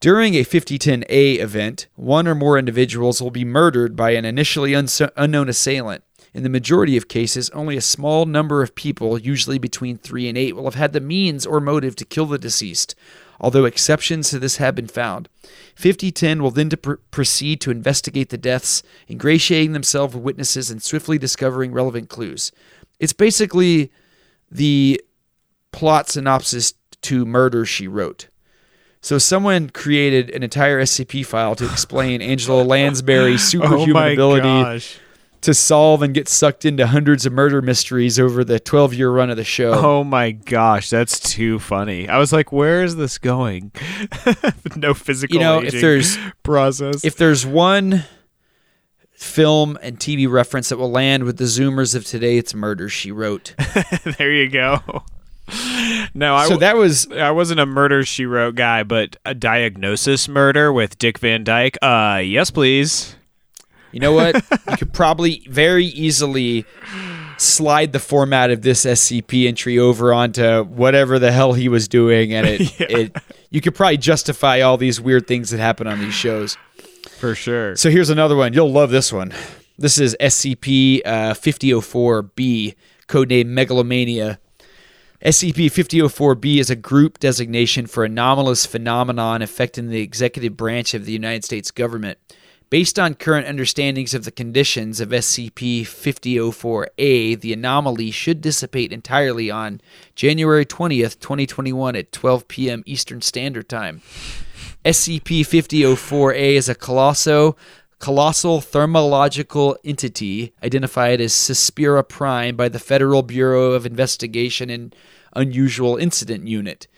During a 5010A event, one or more individuals will be murdered by an initially unknown assailant. In the majority of cases, only a small number of people, usually between 3 and 8, will have had the means or motive to kill the deceased. although exceptions to this have been found. 5010 will then to pr- proceed to investigate the deaths, ingratiating themselves with witnesses and swiftly discovering relevant clues. It's basically the plot synopsis to Murder She Wrote. So someone created an entire SCP file to explain [LAUGHS] Angela Lansbury's oh superhuman oh ability gosh. to solve and get sucked into hundreds of murder mysteries over the 12 year run of the show. Oh my gosh, that's too funny. I was like, where is this going? [LAUGHS] no physical You know, if there's- process. If there's one film and TV reference that will land with the Zoomers of today, it's Murder She Wrote. [LAUGHS] there you go. No, I so that was I wasn't a murder she wrote guy, but a diagnosis murder with Dick Van Dyke. Uh, yes, please. You know what? [LAUGHS] you could probably very easily slide the format of this SCP entry over onto whatever the hell he was doing, and it, [LAUGHS] it you could probably justify all these weird things that happen on these shows. For sure. So here's another one. You'll love this one. This is SCP uh, 5004B, codename Megalomania. SCP 5004B is a group designation for anomalous phenomenon affecting the executive branch of the United States government. Based on current understandings of the conditions of SCP 5004A, the anomaly should dissipate entirely on January 20th, 2021 at 12 p.m. Eastern Standard Time. SCP 5004A is a colosso, colossal thermological entity identified as Suspira Prime by the Federal Bureau of Investigation and Unusual Incident Unit.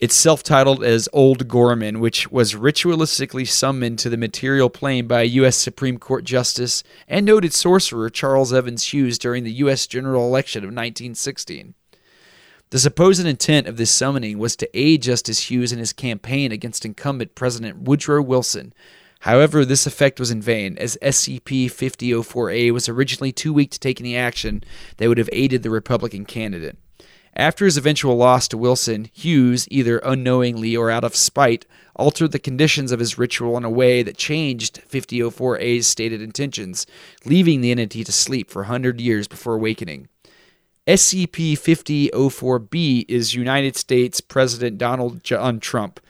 It's self titled as Old Gorman, which was ritualistically summoned to the material plane by U.S. Supreme Court Justice and noted sorcerer Charles Evans Hughes during the U.S. general election of 1916. The supposed intent of this summoning was to aid Justice Hughes in his campaign against incumbent President Woodrow Wilson. However, this effect was in vain, as SCP 5004A was originally too weak to take any action that would have aided the Republican candidate. After his eventual loss to Wilson, Hughes, either unknowingly or out of spite, altered the conditions of his ritual in a way that changed 5004A's stated intentions, leaving the entity to sleep for a 100 years before awakening. SCP 5004B is United States President Donald John Trump.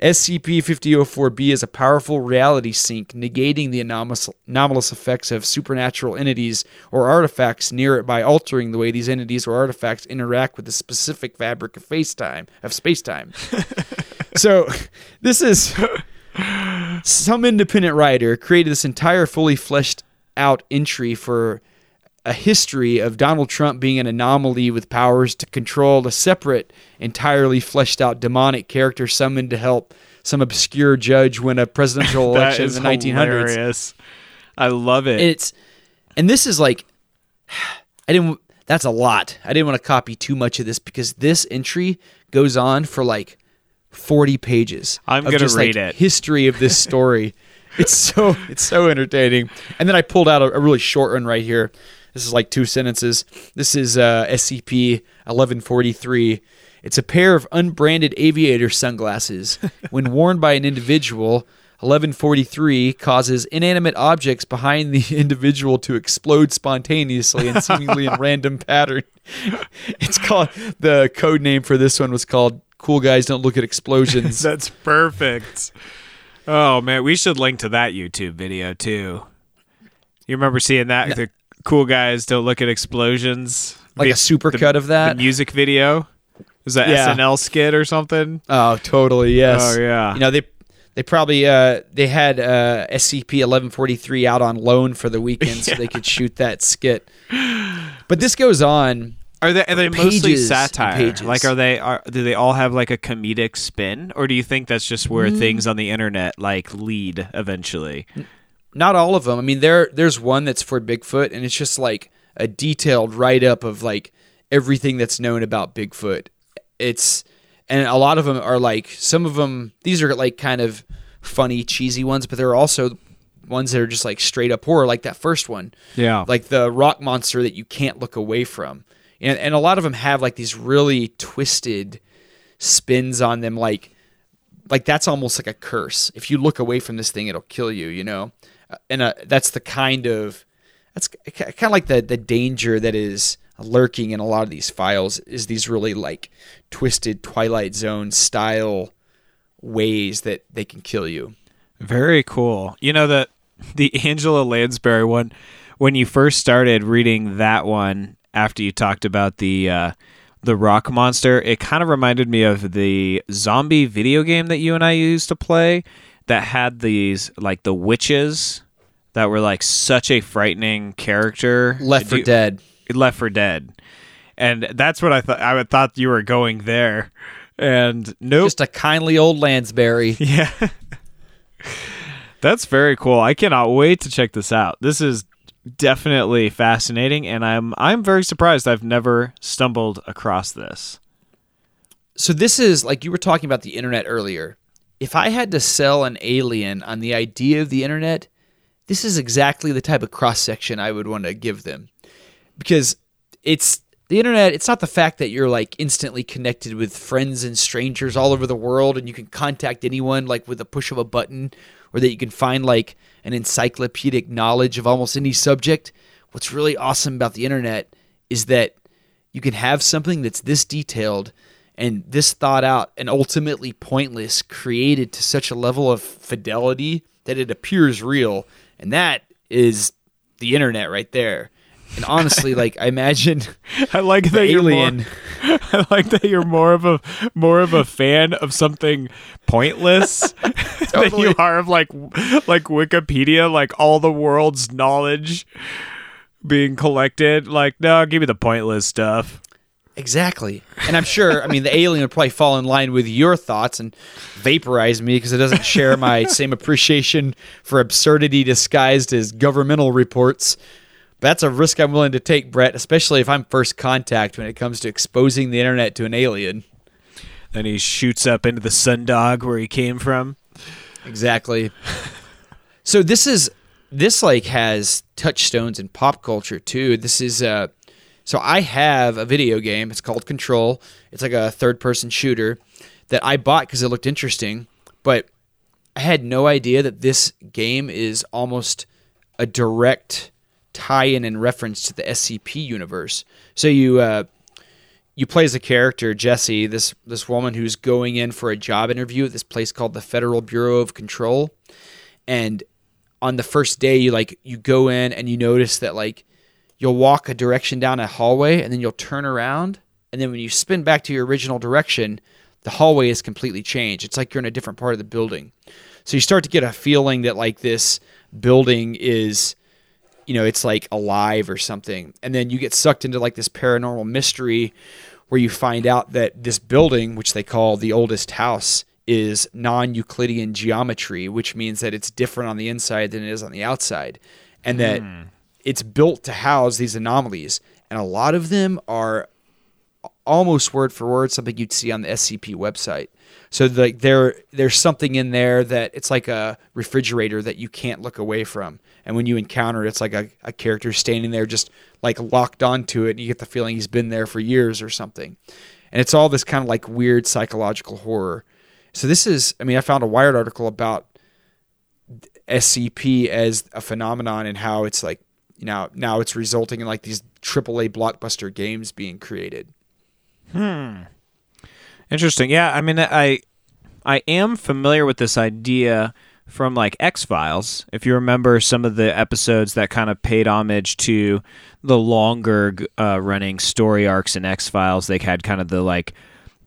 SCP 5004B is a powerful reality sink, negating the anomalous, anomalous effects of supernatural entities or artifacts near it by altering the way these entities or artifacts interact with the specific fabric of. Of space-time. [LAUGHS] so, this is some independent writer created this entire fully fleshed out entry for a history of Donald Trump being an anomaly with powers to control a separate, entirely fleshed out demonic character summoned to help some obscure judge win a presidential [LAUGHS] election in the 1900s. I love it. It's and this is like [SIGHS] I didn't that's a lot. I didn't want to copy too much of this because this entry goes on for like 40 pages. I'm gonna just, like, read it. History of this story. [LAUGHS] it's so it's so entertaining. And then I pulled out a, a really short one right here. This is like two sentences. This is uh, SCP 1143. It's a pair of unbranded aviator sunglasses. [LAUGHS] when worn by an individual, 1143 causes inanimate objects behind the [LAUGHS] individual to explode spontaneously and seemingly in [LAUGHS] random pattern. It's called the code name for this one was called "Cool Guys Don't Look at Explosions." That's perfect. Oh man, we should link to that YouTube video too. You remember seeing that? The cool guys don't look at explosions. Like The- a supercut of that? The music video. Was that Yeah. SNL skit or something? Oh, totally. Yes. Oh, yeah. You know they they probably uh, they had uh, SCP eleven forty three out on loan for the weekend so they [LAUGHS] could shoot that skit. But this goes on. Are they are they mostly satire? Like are they are do they all have like a comedic spin or do you think that's just where Mm. things on the internet like lead eventually? Not all of them. I mean, there there's one that's for Bigfoot, and it's just like a detailed write up of like everything that's known about Bigfoot. It's and a lot of them are like some of them. These are like kind of funny, cheesy ones, but there are also ones that are just like straight up horror, like that first one. Yeah. like the rock monster that you can't look away from. And, and a lot of them have like these really twisted spins on them like like that's almost like a curse. If you look away from this thing, it'll kill you, you know. And uh, that's the kind of that's kind of like the the danger that is lurking in a lot of these files is these really like twisted Twilight Zone style ways that they can kill you. Very cool. You know that [LAUGHS] the Angela Lansbury one when you first started reading that one after you talked about the uh, the rock monster, it kind of reminded me of the zombie video game that you and I used to play that had these like the witches that were like such a frightening character. Left for you- Dead. Left 4 Dead. And that's what I thought I thought you were going there. And nope. Just a kindly old Lansbury. [LAUGHS] Yeah. That's very cool. I cannot wait to check this out. This is definitely fascinating and I'm I'm very surprised I've never stumbled across this. So this is like you were talking about the internet earlier. If I had to sell an alien on the idea of the internet, this is exactly the type of cross section I would want to give them. Because it's the internet, it's not the fact that you're like instantly connected with friends and strangers all over the world and you can contact anyone like with a push of a button or that you can find like an encyclopedic knowledge of almost any subject. What's really awesome about the internet is that you can have something that's this detailed and this thought out and ultimately pointless created to such a level of fidelity that it appears real and that is the internet right there and honestly [LAUGHS] like i imagine I like that you're more, alien [LAUGHS] I like that you're more of a more of a fan of something pointless [LAUGHS] than you are of like like Wikipedia, like all the world's knowledge being collected. Like, no, give me the pointless stuff. Exactly and i'm sure i mean the alien would probably fall in line with your thoughts and vaporize me because it doesn't share my [LAUGHS] same appreciation for absurdity disguised as governmental reports that's a risk i'm willing to take brett especially if i'm first contact when it comes to exposing the internet to an alien Then he shoots up into the sundog where he came from. Exactly. so this is this like has touchstones in pop culture too. This is uh so I have a video game. It's called Control. It's like a third person shooter that I bought because it looked interesting, but I had no idea that this game is almost a direct tie-in and reference to the SCP universe. So you uh, you play as a character Jesse, this this woman who's going in for a job interview at this place called the Federal Bureau of Control, and on the first day you like you go in and you notice that like you'll walk a direction down a hallway and then you'll turn around and then when you spin back to your original direction the hallway is completely changed. It's like you're in a different part of the building. So you start to get a feeling that like this building is you know it's like alive or something. And then you get sucked into like this paranormal mystery where you find out that this building which they call the oldest house is non-euclidean geometry which means that it's different on the inside than it is on the outside. And that hmm. It's built to house these anomalies and a lot of them are almost word for word something you'd see on the SCP website. So like there there's something in there that it's like a refrigerator that you can't look away from. And when you encounter it, it's like a, a character standing there just like locked onto it and you get the feeling he's been there for years or something. And it's all this kind of like weird psychological horror. So this is I mean I found a Wired article about SCP as a phenomenon and how it's like you know now it's resulting in like these AAA blockbuster games being created. Hmm. Interesting. Yeah, I mean, I I am familiar with this idea from like X Files. If you remember some of the episodes that kind of paid homage to the longer uh, running story arcs in X Files, they had kind of the like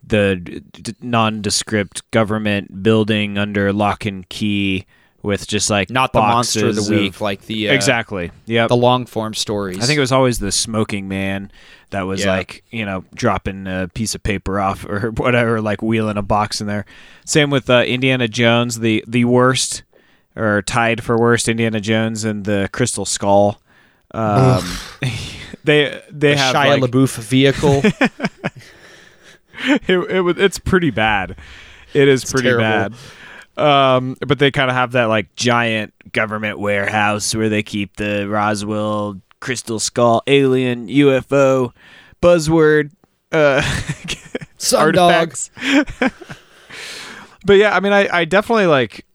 the d- nondescript government building under lock and key with just like Not the monster of the week, like the uh, exactly. yeah, the long form stories. I think it was always the smoking man that was Yeah. like, you know, dropping a piece of paper off or [LAUGHS] whatever, like wheeling a box in there. Same with uh, Indiana Jones, the the worst or tied for worst Indiana Jones and the Crystal Skull. Um, [LAUGHS] they they a have Shia like, LaBeouf vehicle. [LAUGHS] it, it was it's pretty bad. It is pretty terrible. bad. Um, but they kind of have that like giant government warehouse where they keep the Roswell crystal skull alien UFO buzzword uh [LAUGHS] artifacts. [LAUGHS] but yeah, I mean I I definitely like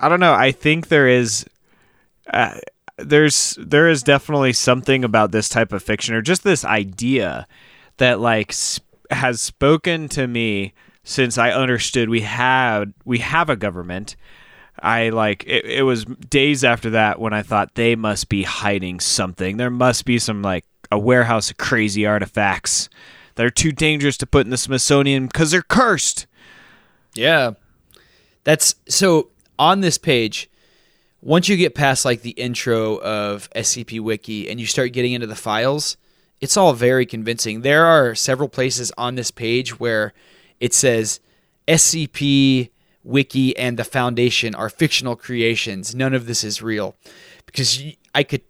I don't know, I think there is uh, there's there is definitely something about this type of fiction or just this idea that like sp- has spoken to me since I understood we had we have a government. I like it, it was days after that when I thought they must be hiding something. There must be some like a warehouse of crazy artifacts that are too dangerous to put in the Smithsonian because they're cursed. Yeah. That's so on this page, once you get past like the intro of SCP Wiki and you start getting into the files, it's all very convincing. There are several places on this page where it says SCP Wiki and the Foundation are fictional creations. None of this is real. Because I could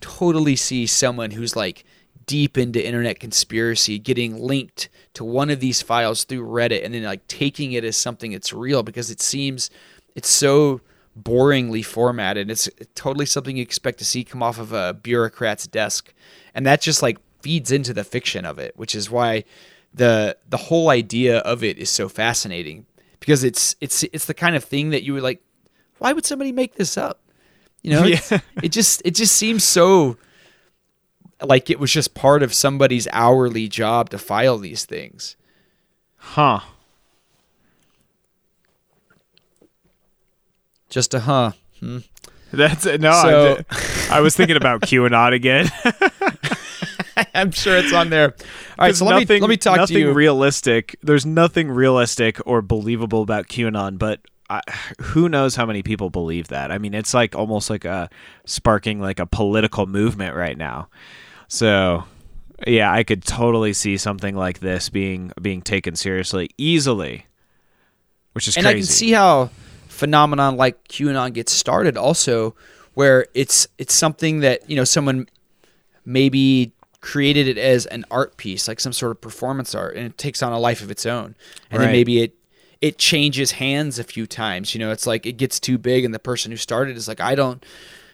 totally see someone who's like deep into internet conspiracy getting linked to one of these files through Reddit and then like taking it as something that's real because it seems it's so boringly formatted. It's totally something you expect to see come off of a bureaucrat's desk. And that just like feeds into the fiction of it, which is why the the whole idea of it is so fascinating because it's it's it's the kind of thing that you would like why would somebody make this up? You know, it's- it just it just seems so like it was just part of somebody's hourly job to file these things. Huh. Just a huh. Hmm. That's no. So- I, I was thinking about [LAUGHS] QAnon again. [LAUGHS] [LAUGHS] I'm sure it's on there. All right, so let me nothing, let me talk nothing to you. realistic. There's nothing realistic or believable about QAnon, but I, who knows how many people believe that? I mean, it's like almost like a sparking like a political movement right now. So, yeah, I could totally see something like this being being taken seriously easily, which is and crazy. I can see how phenomenon like QAnon gets started also where it's it's something that, you know, someone maybe created it as an art piece, like some sort of performance art, and it takes on a life of its own. And then maybe it it changes hands a few times. You know, it's like it gets too big and the person who started is like, I don't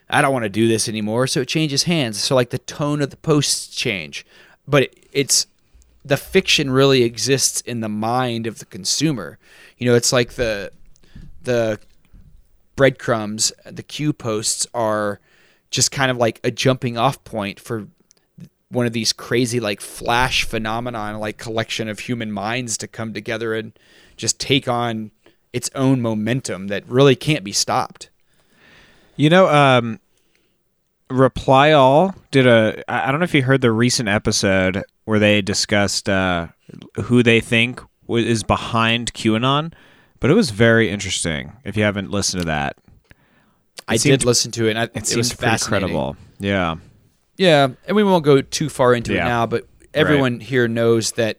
I don't want to do this anymore. So it changes hands. So like the tone of the posts change. But it, it's the fiction really exists in the mind of the consumer. You know, it's like the the breadcrumbs, the Q posts are just kind of like a jumping off point for one of these crazy like flash phenomenon like collection of human minds to come together and just take on its own momentum that really can't be stopped. You know, um, Reply All did a. I don't know if you heard the recent episode where they discussed uh, who they think wa- is behind QAnon, but it was very interesting. If you haven't listened to that, I seemed- did listen to it. And I, it, it, seems was pretty fascinating. credible. Yeah, Yeah, and we won't go too far into Yeah. it now, but everyone here knows that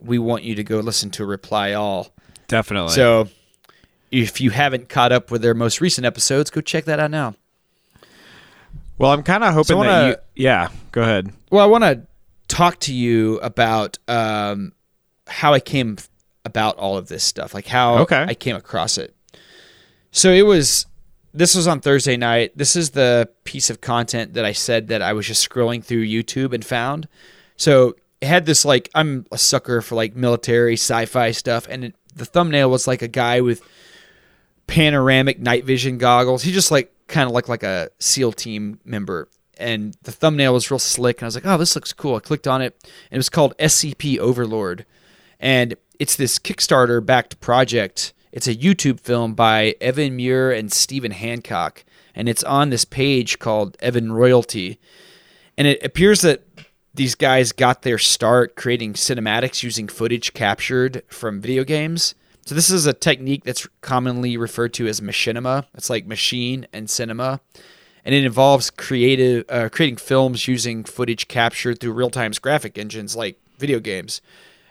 we want you to go listen to Reply All. definitely. So if you haven't caught up with their most recent episodes, go check that out now. well, I'm kind of hoping So that wanna- you. Yeah, go ahead. Well, I want to talk to you about um, how I came about all of this stuff, like how Okay. I came across it. So it was this was on Thursday night. This is the piece of content that I said that I was just scrolling through YouTube and found. So it had this like I'm a sucker for like military sci-fi stuff, and it, the thumbnail was like a guy with panoramic night vision goggles. He just like kind of looked like a SEAL team member. And the thumbnail was real slick, and I was like, "Oh, this looks cool." I clicked on it, and it was called SCP Overlord, and it's this Kickstarter backed project. It's a YouTube film by Evan Muir and Stephen Hancock, and it's on this page called Evan Royalty. And it appears that these guys got their start creating cinematics using footage captured from video games. So this is a technique that's commonly referred to as machinima. It's like machine and cinema, and it involves creative uh, creating films using footage captured through real-time graphic engines like video games.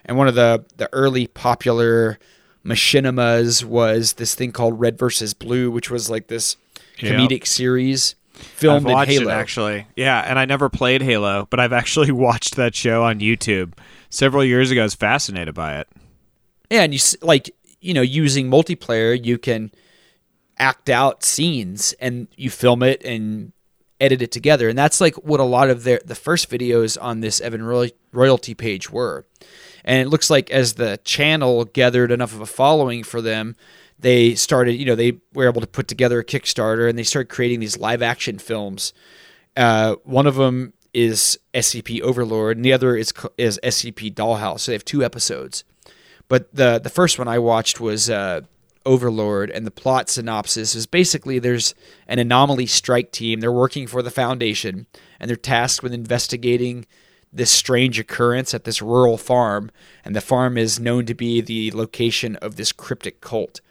And one of the the early popular machinimas was this thing called Red versus Blue, which was like this Yep. comedic series filmed I've in watched Halo. it actually. Yeah, and I never played Halo, but I've actually [LAUGHS] watched that show on YouTube several years ago. I was fascinated by it. Yeah, and you like you know using multiplayer, you can act out scenes and you film it and edit it together, and that's like what a lot of their the first videos on this Evan Roy- royalty page were. And it looks like as the channel gathered enough of a following for them, they started, you know, they were able to put together a Kickstarter and they started creating these live action films. Uh, one of them is SCP Overlord, and the other is is SCP Dollhouse. So they have two episodes. But the the first one I watched was uh, Overlord, and the plot synopsis is basically there's an anomaly strike team. They're working for the Foundation, and they're tasked with investigating this strange occurrence at this rural farm, and the farm is known to be the location of this cryptic cult.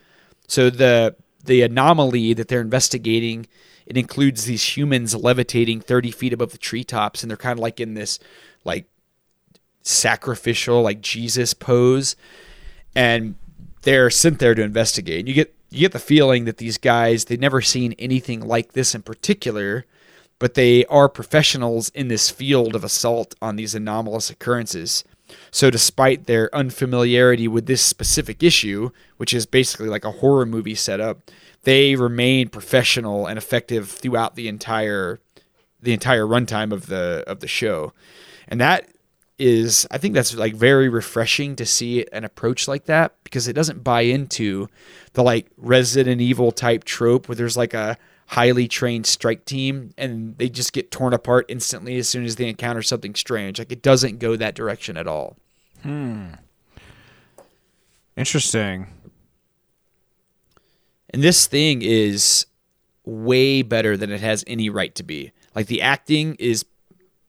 So the the anomaly that they're investigating it includes these humans levitating 30 feet above the treetops, and they're kind of like in this like sacrificial like Jesus pose, and they're sent there to investigate. And you get you get the feeling that these guys they've never seen anything like this in particular, but they are professionals in this field of assault on these anomalous occurrences. So, despite their unfamiliarity with this specific issue, which is basically like a horror movie setup, they remain professional and effective throughout the entire the entire runtime of the of the show. And that is I think that's like very refreshing to see an approach like that because it doesn't buy into the like Resident Evil type trope where there's like a highly trained strike team and they just get torn apart instantly as soon as they encounter something strange. Like it doesn't go that direction at all. Hmm. Interesting. And this thing is way better than it has any right to be. Like the acting is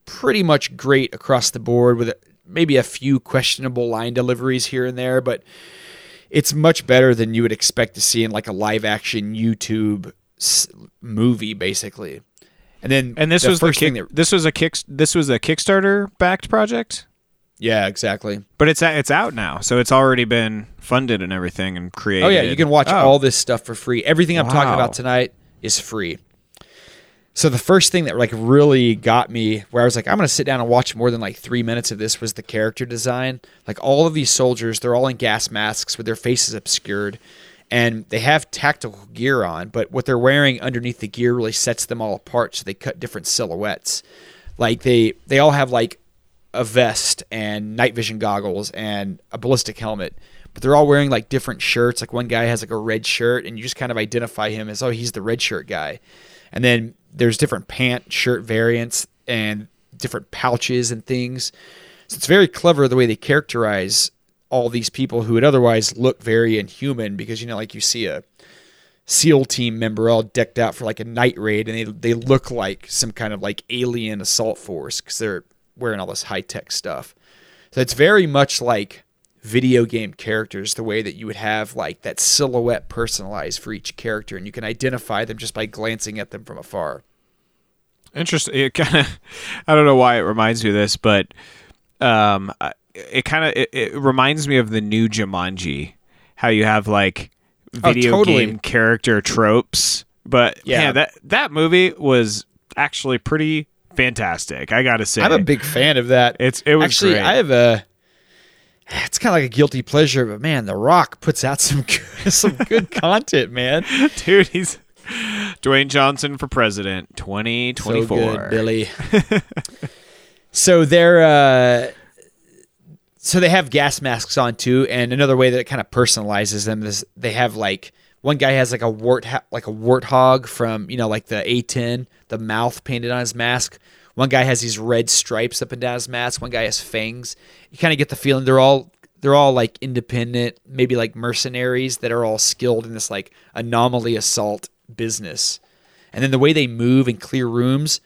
pretty much great across the board with maybe a few questionable line deliveries here and there, but it's much better than you would expect to see in like a live action YouTube s- movie basically. And then And this the was the kick, thing that this was a kick this was a Kickstarter backed project, Yeah, exactly. but it's it's out now, so it's already been funded and everything and created. Oh yeah, you can watch Oh. all this stuff for free. Everything I'm talking about tonight is free. So the first thing that like really got me where I was like I'm going to sit down and watch more than like 3 minutes of this was the character design. Like all of these soldiers, they're all in gas masks with their faces obscured and they have tactical gear on, but what they're wearing underneath the gear really sets them all apart so they cut different silhouettes. Like they they all have like a vest and night vision goggles and a ballistic helmet. But they're all wearing like different shirts. Like one guy has like a red shirt, and you just kind of identify him as oh he's the red shirt guy. And then there's different pant shirt variants and different pouches and things. So it's very clever the way they characterize all these people who would otherwise look very inhuman because you know like you see a SEAL team member all decked out for like a night raid and they they look like some kind of like alien assault force because they're wearing all this high tech stuff. So it's very much like video game characters, the way that you would have like that silhouette personalized for each character, and you can identify them just by glancing at them from afar. Interesting. It kind of, [LAUGHS] I don't know why it reminds me of this, but um, I- it kind of it, it reminds me of the new Jumanji, how you have like video totally. game character tropes. But yeah, Yeah. that that movie was actually pretty fantastic. I gotta say, I'm a big fan of that. It's- it was actually great. I have a. It's kind of like a guilty pleasure, but man, The Rock puts out [LAUGHS] some good, some good [LAUGHS] content, man. dude. He's Dwayne Johnson for president, twenty twenty So good, Billy. [LAUGHS] so they're uh, so they have gas masks on too, and another way that it kind of personalizes them is they have like one guy has like a wart like a warthog from you know like the A10, the mouth painted on his mask. One guy has these red stripes up and down his mask. One guy has fangs. You kind of get the feeling they're all they're all like independent, maybe like mercenaries that are all skilled in this like anomaly assault business. And then the way they move and clear rooms,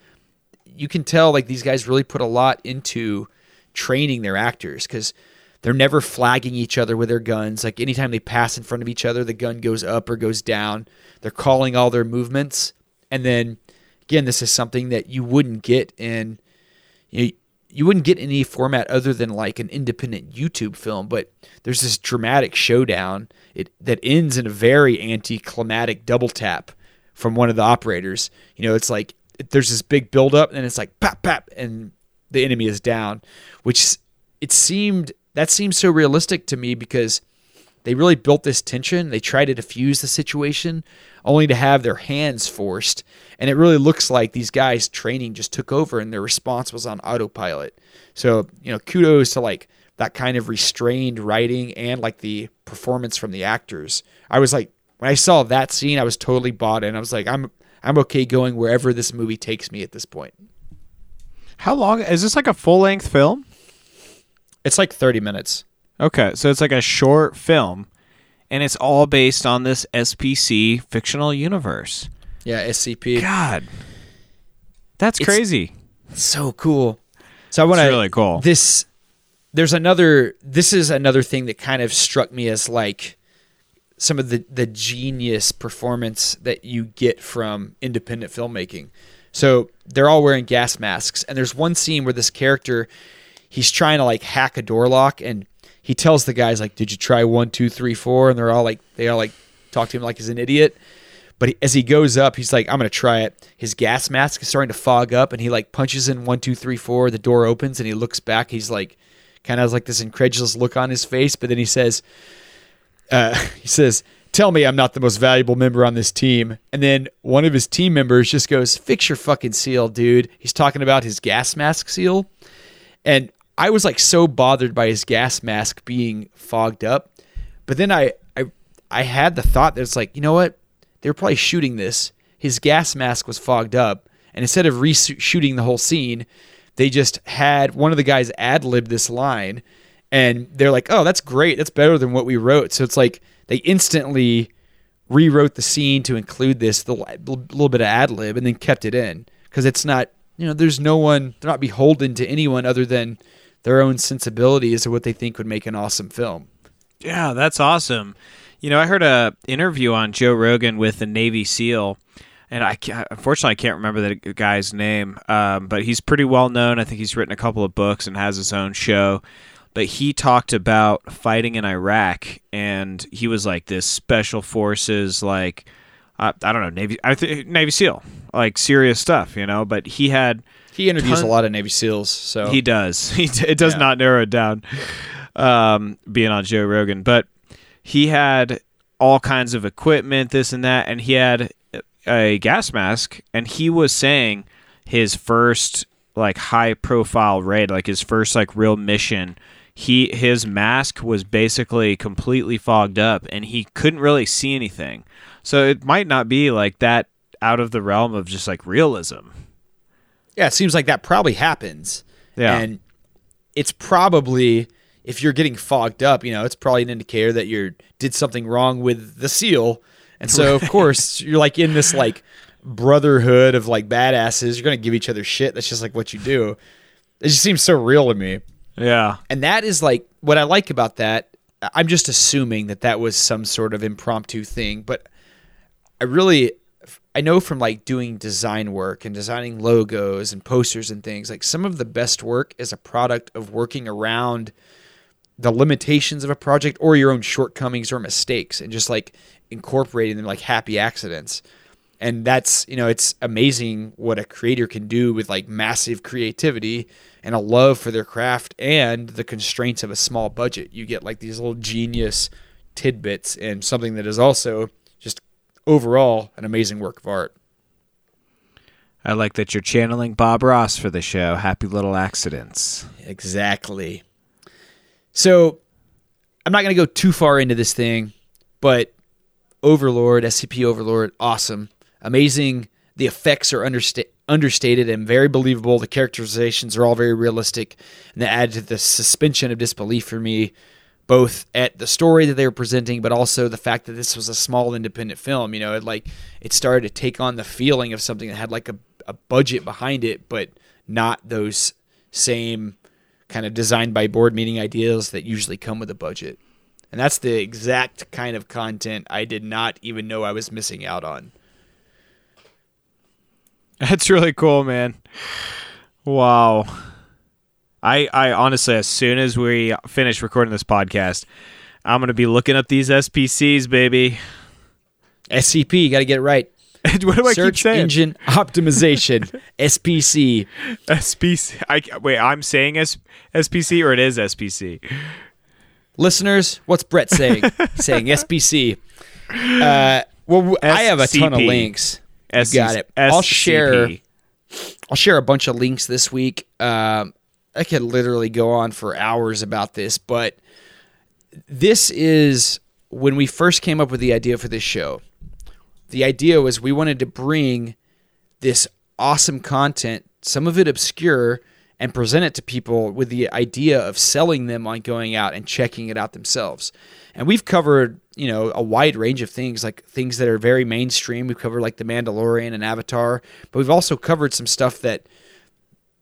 you can tell like these guys really put a lot into training their actors because they're never flagging each other with their guns. Like anytime they pass in front of each other, the gun goes up or goes down. They're calling all their movements. And then again, this is something that you wouldn't get in you know, you wouldn't get any format other than like an independent YouTube film, but there's this dramatic showdown it, that ends in a very anticlimactic double tap from one of the operators. You know, it's like there's this big buildup, and it's like pap pap, and the enemy is down, which it seemed that seems so realistic to me because they really built this tension. They tried to diffuse the situation, only to have their hands forced. And it really looks like these guys' training just took over and their response was on autopilot. So, you know, kudos to like that kind of restrained writing and like the performance from the actors. I was like, when I saw that scene, I was totally bought in. I was like, I'm I'm okay going wherever this movie takes me at this point. How long is this? Like a full length film? It's like 30 minutes. Okay, so it's like a short film, and it's all based on this SPC fictional universe. Yeah, SCP. God, that's It's- crazy. so cool. So I want to really cool. This there's another. This is another thing that kind of struck me as like some of the the genius performance that you get from independent filmmaking. So they're all wearing gas masks, and there's one scene where this character he's trying to like hack a door lock, and he tells the guys like, "Did you try one, two, three, four? And they're all like, they all like talk to him like he's an idiot. But as he goes up, he's like, "I'm gonna try it." His gas mask is starting to fog up, and he like punches in one, two, three, four. The door opens, and he looks back. He's like, kind of has like this incredulous look on his face, but then he says, uh, [LAUGHS] he says, "Tell me I'm not the most valuable member on this team." And then one of his team members just goes, "Fix your fucking seal, dude." He's talking about his gas mask seal, and I was like so bothered by his gas mask being fogged up. But then I I I had the thought that it's like, you know what? They were probably shooting this. His gas mask was fogged up, and instead of reshooting the whole scene, they just had one of the guys ad lib this line, and they're like, "Oh, that's great. That's better than what we wrote." So it's like they instantly rewrote the scene to include this little, little bit of ad lib, and then kept it in because it's not, you know, there's no one, they're not beholden to anyone other than their own sensibilities or what they think would make an awesome film. Yeah, that's awesome. You know, I heard a interview on Joe Rogan with a Navy SEAL, and I ca- unfortunately I can't remember the guy's name, um, but he's pretty well known. I think he's written a couple of books and has his own show. But he talked about fighting in Iraq, and he was like this special forces, like uh, I don't know, Navy, I th- Navy SEAL, like serious stuff, you know. But he had He interviews Ton- a lot of Navy SEAls, so he does. [LAUGHS] He it does Yeah. not narrow it down. Um, being on Joe Rogan, but he had all kinds of equipment, this and that, and he had a gas mask, and he was saying his first like high profile raid, like his first like real mission. He his mask was basically completely fogged up, and he couldn't really see anything. So it might not be like that out of the realm of just like realism. yeah, it seems like that probably happens. Yeah. and it's probably if you're getting fogged up, you know, it's probably an indicator that you did something wrong with the seal, and so of course you're like in this like brotherhood of like badasses. You're gonna give each other shit. That's just like what you do. It just seems so real to me. Yeah. And that is like what I like about that. I'm just assuming that that was some sort of impromptu thing, but I really I know from like doing design work and designing logos and posters and things, like some of the best work is a product of working around the limitations of a project or your own shortcomings or mistakes and just like incorporating them like happy accidents. And that's, you know, it's amazing what a creator can do with like massive creativity and a love for their craft and the constraints of a small budget. You get like these little genius tidbits and something that is also just overall an amazing work of art. I like that you're channeling Bob Ross for the show. Happy little accidents. Exactly. So I'm not going to go too far into this thing, but Overlord, SCP Overlord, awesome. Amazing. The effects are understa- understated and very believable. The characterizations are all very realistic, and that added to the suspension of disbelief for me, both at the story that they were presenting, but also the fact that this was a small independent film. You know, it like it started to take on the feeling of something that had like a, a budget behind it, but not those same kind of designed by board meeting ideas that usually come with a budget. And that's the exact kind of content I did not even know I was missing out on. That's really cool, man. Wow. I I honestly, as soon as we finish recording this podcast, I'm gonna be looking up these SPCs, baby. SCP, you got to get it right. [LAUGHS] what do I Search keep saying? engine optimization, [LAUGHS] SPC. SPC. I wait. I'm saying S, SPC or it is SPC. Listeners, what's Brett saying? [LAUGHS] saying SPC. Uh, well, I have a ton of links. SC got it. I'll share. I'll share a bunch of links this week. Um, I could literally go on for hours about this, but this is when we first came up with the idea for this show. The idea was we wanted to bring this awesome content, some of it obscure, and present it to people with the idea of selling them on going out and checking it out themselves. And we've covered, you know, a wide range of things, like things that are very mainstream. We've covered like The Mandalorian and Avatar, but we've also covered some stuff that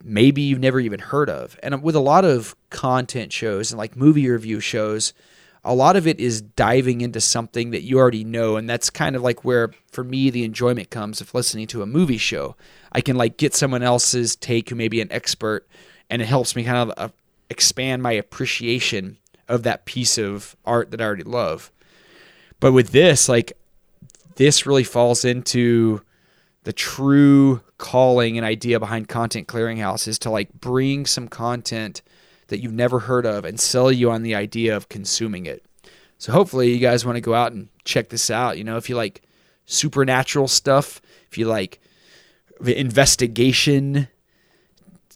maybe you've never even heard of. And with a lot of content shows and like movie review shows, a lot of it is diving into something that you already know and that's kind of like where for me the enjoyment comes of listening to a movie show. I can like get someone else's take who may be an expert and it helps me kind of uh, expand my appreciation of that piece of art that i already love. But with this like this really falls into the true calling and idea behind content clearinghouse is to like bring some content that you've never heard of and sell you on the idea of consuming it. So hopefully you guys want to go out and check this out. You know, if you like supernatural stuff, if you like the investigation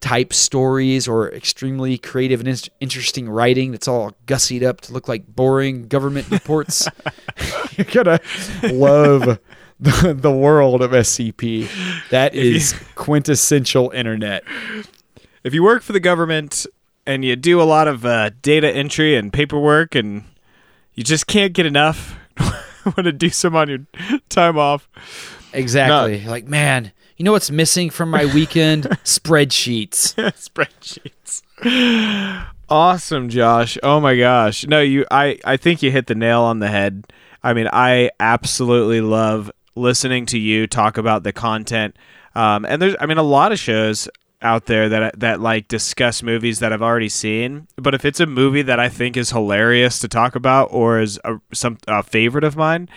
type stories or extremely creative and in- interesting writing that's all gussied up to look like boring government [LAUGHS] reports, you're gonna love the, the world of SCP. That is quintessential internet. If you work for the government and you do a lot of uh, data entry and paperwork, and you just can't get enough, want to do some on your time off. Exactly. Like, man, you know what's missing from my weekend? [LAUGHS] Spreadsheets. [LAUGHS] Spreadsheets. Awesome, Josh. Oh my gosh. No, you I I think you hit the nail on the head. I mean, I absolutely love listening to you talk about the content. Um, and there's I mean a lot of shows out there that that like discuss movies that I've already seen, but if it's a movie that I think is hilarious to talk about or is a, some a favorite of mine,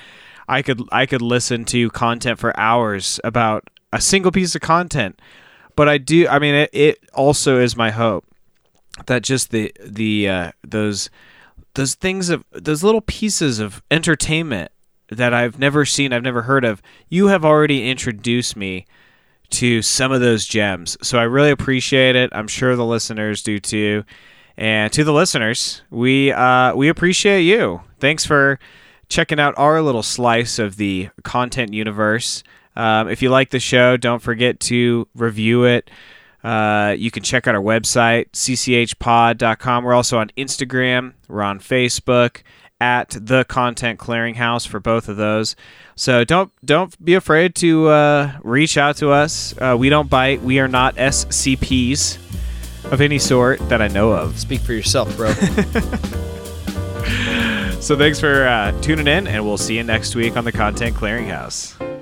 I could I could listen to content for hours about a single piece of content. But I do I mean it, it also is my hope that just the the uh, those those things of those little pieces of entertainment that I've never seen, I've never heard of, you have already introduced me to some of those gems. So I really appreciate it. I'm sure the listeners do too. And to the listeners, we uh, we appreciate you. Thanks for checking out our little slice of the content universe. Um, if you like the show, don't forget to review it. Uh, you can check out our website, cchpod.com. We're also on Instagram. We're on Facebook at the Content Clearinghouse for both of those. So don't don't be afraid to uh, reach out to us. Uh, we don't bite. We are not SCPs of any sort that I know of. Speak for yourself, bro. [LAUGHS] So thanks for uh, tuning in, and we'll see you next week on the Content Clearinghouse.